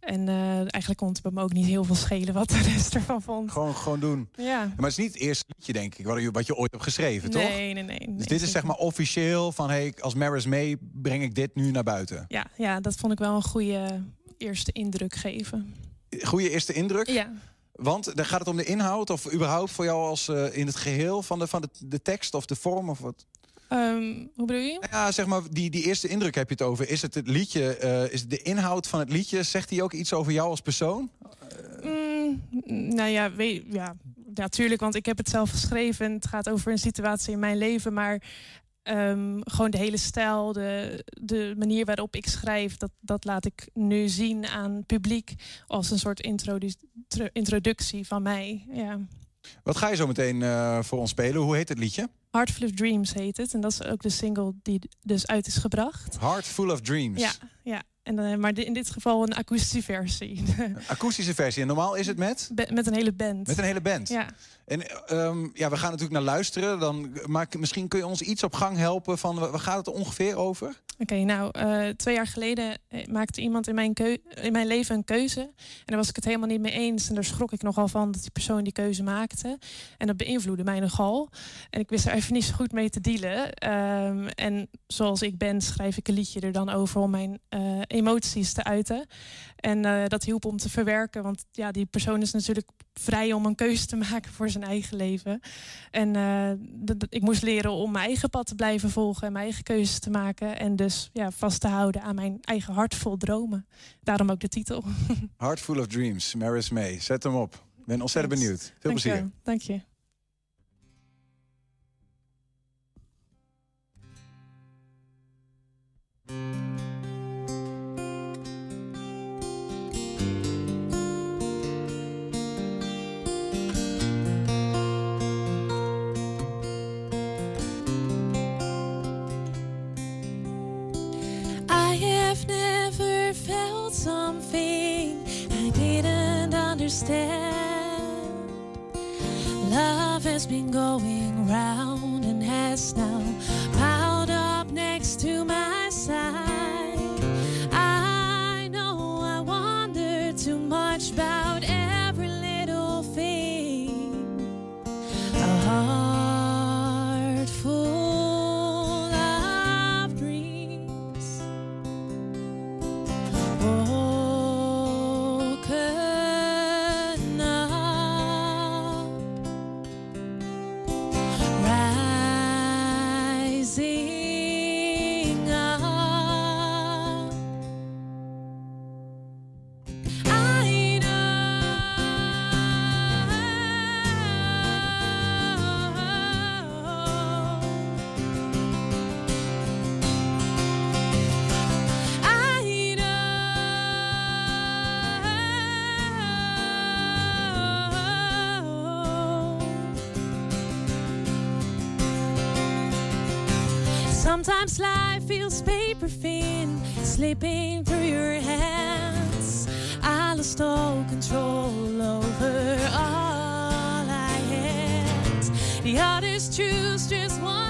En eh, eigenlijk kon het me ook niet heel veel schelen wat de rest ervan vond. Gewoon, gewoon doen. Ja. Maar het is niet het eerste liedje, denk ik, wat je, wat je ooit hebt geschreven, toch? Nee, nee, nee. Dus nee, dit is zeg maar officieel van, hey, als Maris May breng ik dit nu naar buiten. Ja, ja, dat vond ik wel een goede eerste indruk geven. Goede eerste indruk? Ja. Want dan gaat het om de inhoud of überhaupt voor jou als eh, in het geheel van de, van de, de tekst of de vorm of wat? Ehm, hoe bedoel je? Ja, zeg maar, die, die eerste indruk heb je het over. Is het het liedje, eh, is het de inhoud van het liedje, zegt hij ook iets over jou als persoon? Mm, nou ja, weet, ja, natuurlijk, want ik heb het zelf geschreven. En het gaat over een situatie in mijn leven. Maar ehm, gewoon de hele stijl, de, de manier waarop ik schrijf... Dat, dat laat ik nu zien aan het publiek als een soort introdu- introductie van mij. Ja. Wat ga je zo meteen eh, voor ons spelen? Hoe heet het liedje? Heart Full of Dreams heet het. En dat is ook de single die dus uit is gebracht. Heart Full of Dreams. Ja, ja. En, eh, maar in dit geval een akoestische versie. [LAUGHS] Akoestische versie. En normaal is het met? Be- met een hele band. Met een hele band. Ja. En ehm, ja, we gaan natuurlijk naar luisteren. Dan, maar misschien kun je ons iets op gang helpen van waar gaat het ongeveer over? Oké, nou, eh, twee jaar geleden eh, maakte iemand in mijn, in mijn leven een keuze. En daar was ik het helemaal niet mee eens. En daar schrok ik nogal van dat die persoon die keuze maakte. En dat beïnvloedde mij nogal. En ik wist er even niet zo goed mee te dealen. Ehm, en zoals ik ben, schrijf ik een liedje er dan over om mijn eh, emoties te uiten. En eh, dat hielp om te verwerken. Want ja, die persoon is natuurlijk vrij om een keuze te [LAUGHS] maken voor zijn eigen leven. En eh, ik moest leren om mijn eigen pad te blijven volgen en mijn eigen keuzes te maken. En dus ja, vast te houden aan mijn eigen hart vol dromen. Daarom ook de titel. [LAUGHS] Heart Full of Dreams, Maris May. Zet hem op. Ik ben ontzettend benieuwd. Veel Dank plezier. Dank je. Love has been going round and has now paper thin, slipping through your hands. I lost all control over all I had. The others choose just what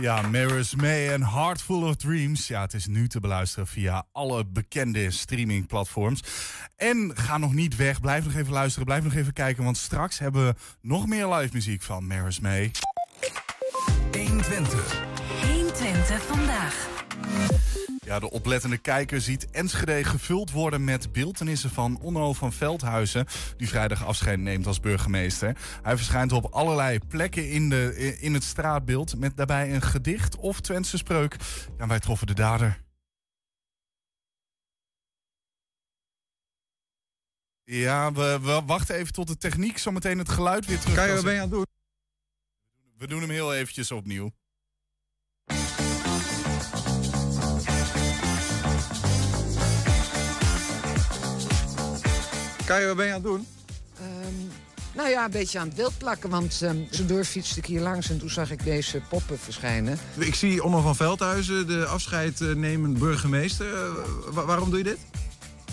Ja, Mirrors May en Heart Full of Dreams. Ja, het is nu te beluisteren via alle bekende streamingplatforms. En ga nog niet weg, blijf nog even luisteren, blijf nog even kijken... want straks hebben we nog meer live muziek van Mirrors May. 120. 120 vandaag. Ja, de oplettende kijker ziet Enschede gevuld worden met beeldenissen van Onno van Veldhuizen, die vrijdag afscheid neemt als burgemeester. Hij verschijnt op allerlei plekken in, de, in het straatbeeld met daarbij een gedicht of Twentse spreuk. Ja, wij troffen de dader. Ja, we, we wachten even tot de techniek zometeen het geluid weer terug. Kan je, kan wat ben je aan het doen? We doen hem heel eventjes opnieuw. Kai, wat ben je aan het doen? Ehm, nou ja, een beetje aan het beeld plakken. Want um, tussendoor fietste ik hier langs en toen zag ik deze poppen verschijnen. Ik zie Onno van Veldhuizen, de afscheidnemend burgemeester. Eh, wa- waarom doe je dit?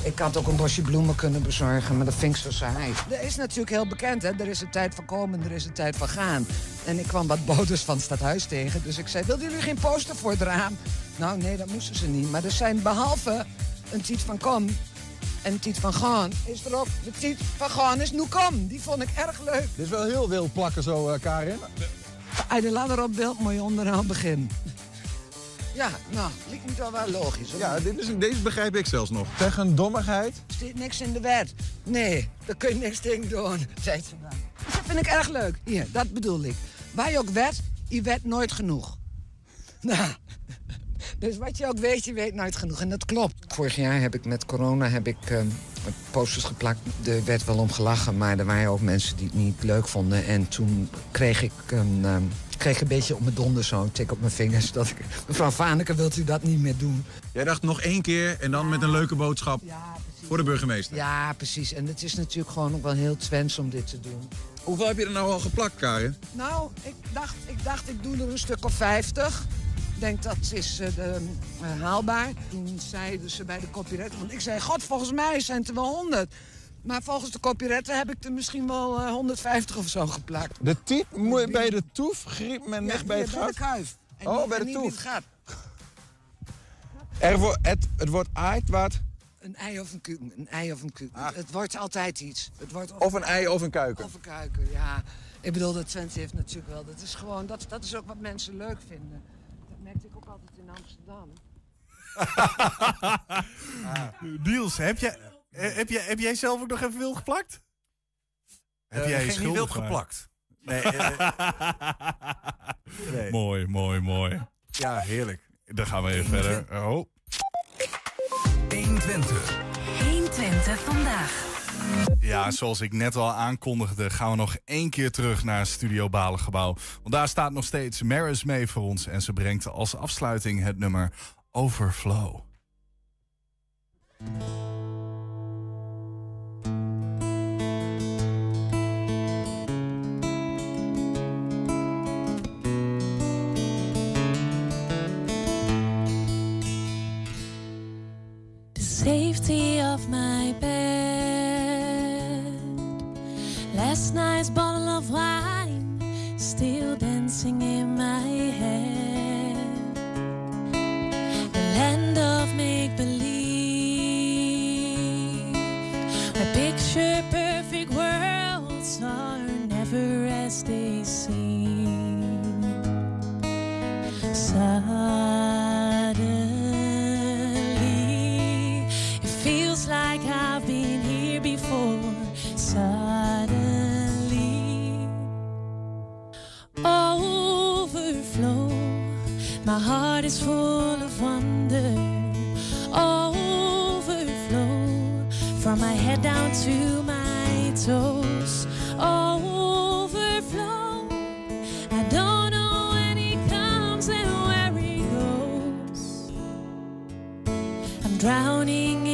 Ik had ook een bosje bloemen kunnen bezorgen, maar dat vind ik zo saai. Er is natuurlijk heel bekend, hè. Er is een tijd van komen, er is een tijd van gaan. En ik kwam wat bodes van het stadhuis tegen. Dus ik zei, wilden jullie geen poster voor het raam? Nou, nee, dat moesten ze niet. Maar er zijn behalve een tiet van kom en tiet van gaan... is er ook de tiet van gaan is nu kom. Die vond ik erg leuk. Dit is wel heel wild plakken zo, eh, Karin. Je langer op beeld, moet je onderaan beginnen. Ja, nou, lijkt me toch wel logisch. Hoor. Ja, dit is, deze begrijp ik zelfs nog. Tegen dommigheid. Er staat niks in de wet. Nee, daar kun je niks tegen doen, zei ze dan. Dus dat vind ik erg leuk. Hier, dat bedoel ik. Waar je ook wet, je wet nooit genoeg. Nou, dus wat je ook weet, je weet nooit genoeg. En dat klopt. Vorig jaar heb ik met corona heb ik, ehm, posters geplakt. Er werd wel om gelachen, maar er waren ook mensen die het niet leuk vonden. En toen kreeg ik een, ehm, kreeg een beetje op mijn donder zo, een tik op mijn vingers. Dat ik, mevrouw Vaneke, wilt u dat niet meer doen? Jij dacht nog één keer en dan met een leuke boodschap voor de burgemeester. Ja, precies. En het is natuurlijk gewoon ook wel heel Twents om dit te doen. Hoeveel heb je er nou al geplakt, Karin? Nou, ik dacht, ik dacht, ik doe er een stuk of 50. Ik denk dat is eh, eh, haalbaar. Toen zeiden ze bij de copyright, want ik zei, god, volgens mij zijn het er wel 100. Maar volgens de copyretten heb ik er misschien wel eh, 150 of zo geplakt. De typ moet bij de toef, griep men niet bij het bij gat? de kuif. En Oh, niet- bij de toef. het gaat. Er wordt, het, het wordt aait wat? Een ei of een kuken. Een ei of een kuken. Het, het wordt altijd iets. Het wordt Of een ei of een kuiken. Of een kuiken, ja. Ik bedoel, dat Twente heeft natuurlijk wel... Dat is gewoon... Dat, dat is ook wat mensen leuk vinden. Dat merkte ik ook altijd in Amsterdam. [LAUGHS] Niels, heb, jij, eh, heb, jij, heb jij zelf ook nog even wild geplakt? Heb Eh, jij je geen wild gemaakt? geplakt. Nee, eh, [LAUGHS] nee. Mooi, mooi, mooi. Ja, heerlijk. Dan gaan we even verder. Oh. 120. 120 vandaag. Ja, zoals ik net al aankondigde, gaan we nog één keer terug naar Studio Balengebouw. Want daar staat nog steeds Maris mee voor ons. En ze brengt als afsluiting het nummer Overflow. the safety of my bed. Last night's bottle of wine still dancing in my head. Drowning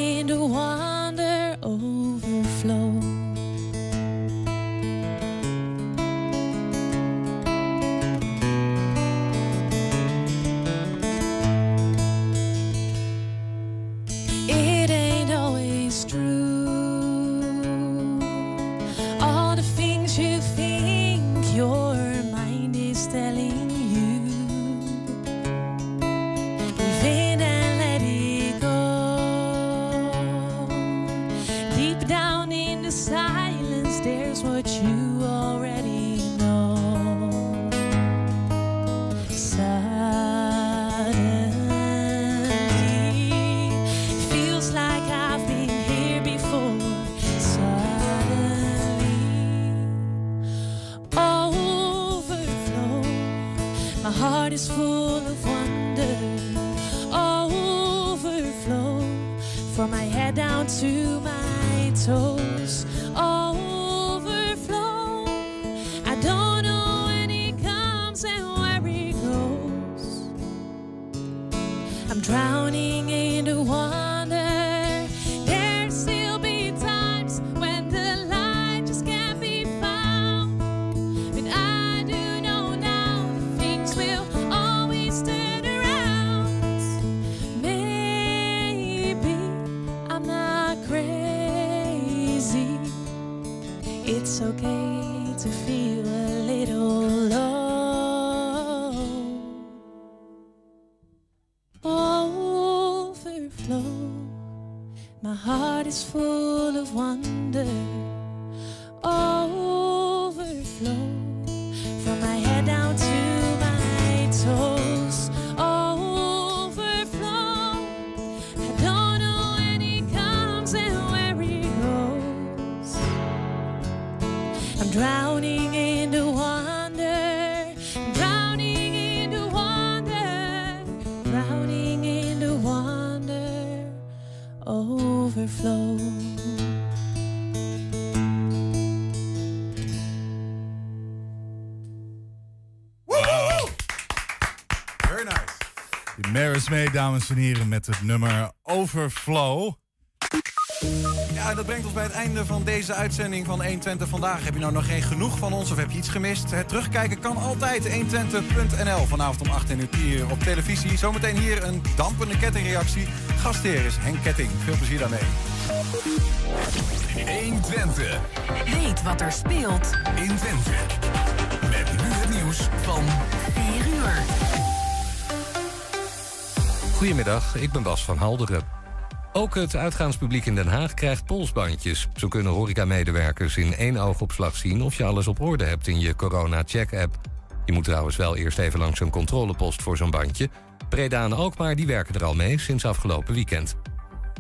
It's okay to feel a little low. Overflow. My heart is full of wonder. Dames en heren, met het nummer Overflow. Ja, en dat brengt ons bij het einde van deze uitzending van 120 vandaag. Heb je nou nog geen genoeg van ons of heb je iets gemist? Het terugkijken kan altijd 120.nl. Vanavond om 8 en 10 uur op televisie. Zometeen hier een dampende kettingreactie. Gastheer is Henk Ketting. Veel plezier daarmee. 120. Weet wat er speelt in Twente. Met nu het nieuws van Goedemiddag, ik ben Bas van Halderen. Ook het uitgaanspubliek in Den Haag krijgt polsbandjes. Zo kunnen horecamedewerkers in één oogopslag zien... of je alles op orde hebt in je corona-check-app. Je moet trouwens wel eerst even langs een controlepost voor zo'n bandje. Breda en Alkmaar die werken er al mee sinds afgelopen weekend.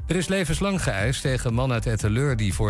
Er is levenslang geëist tegen man uit Etteleur die voor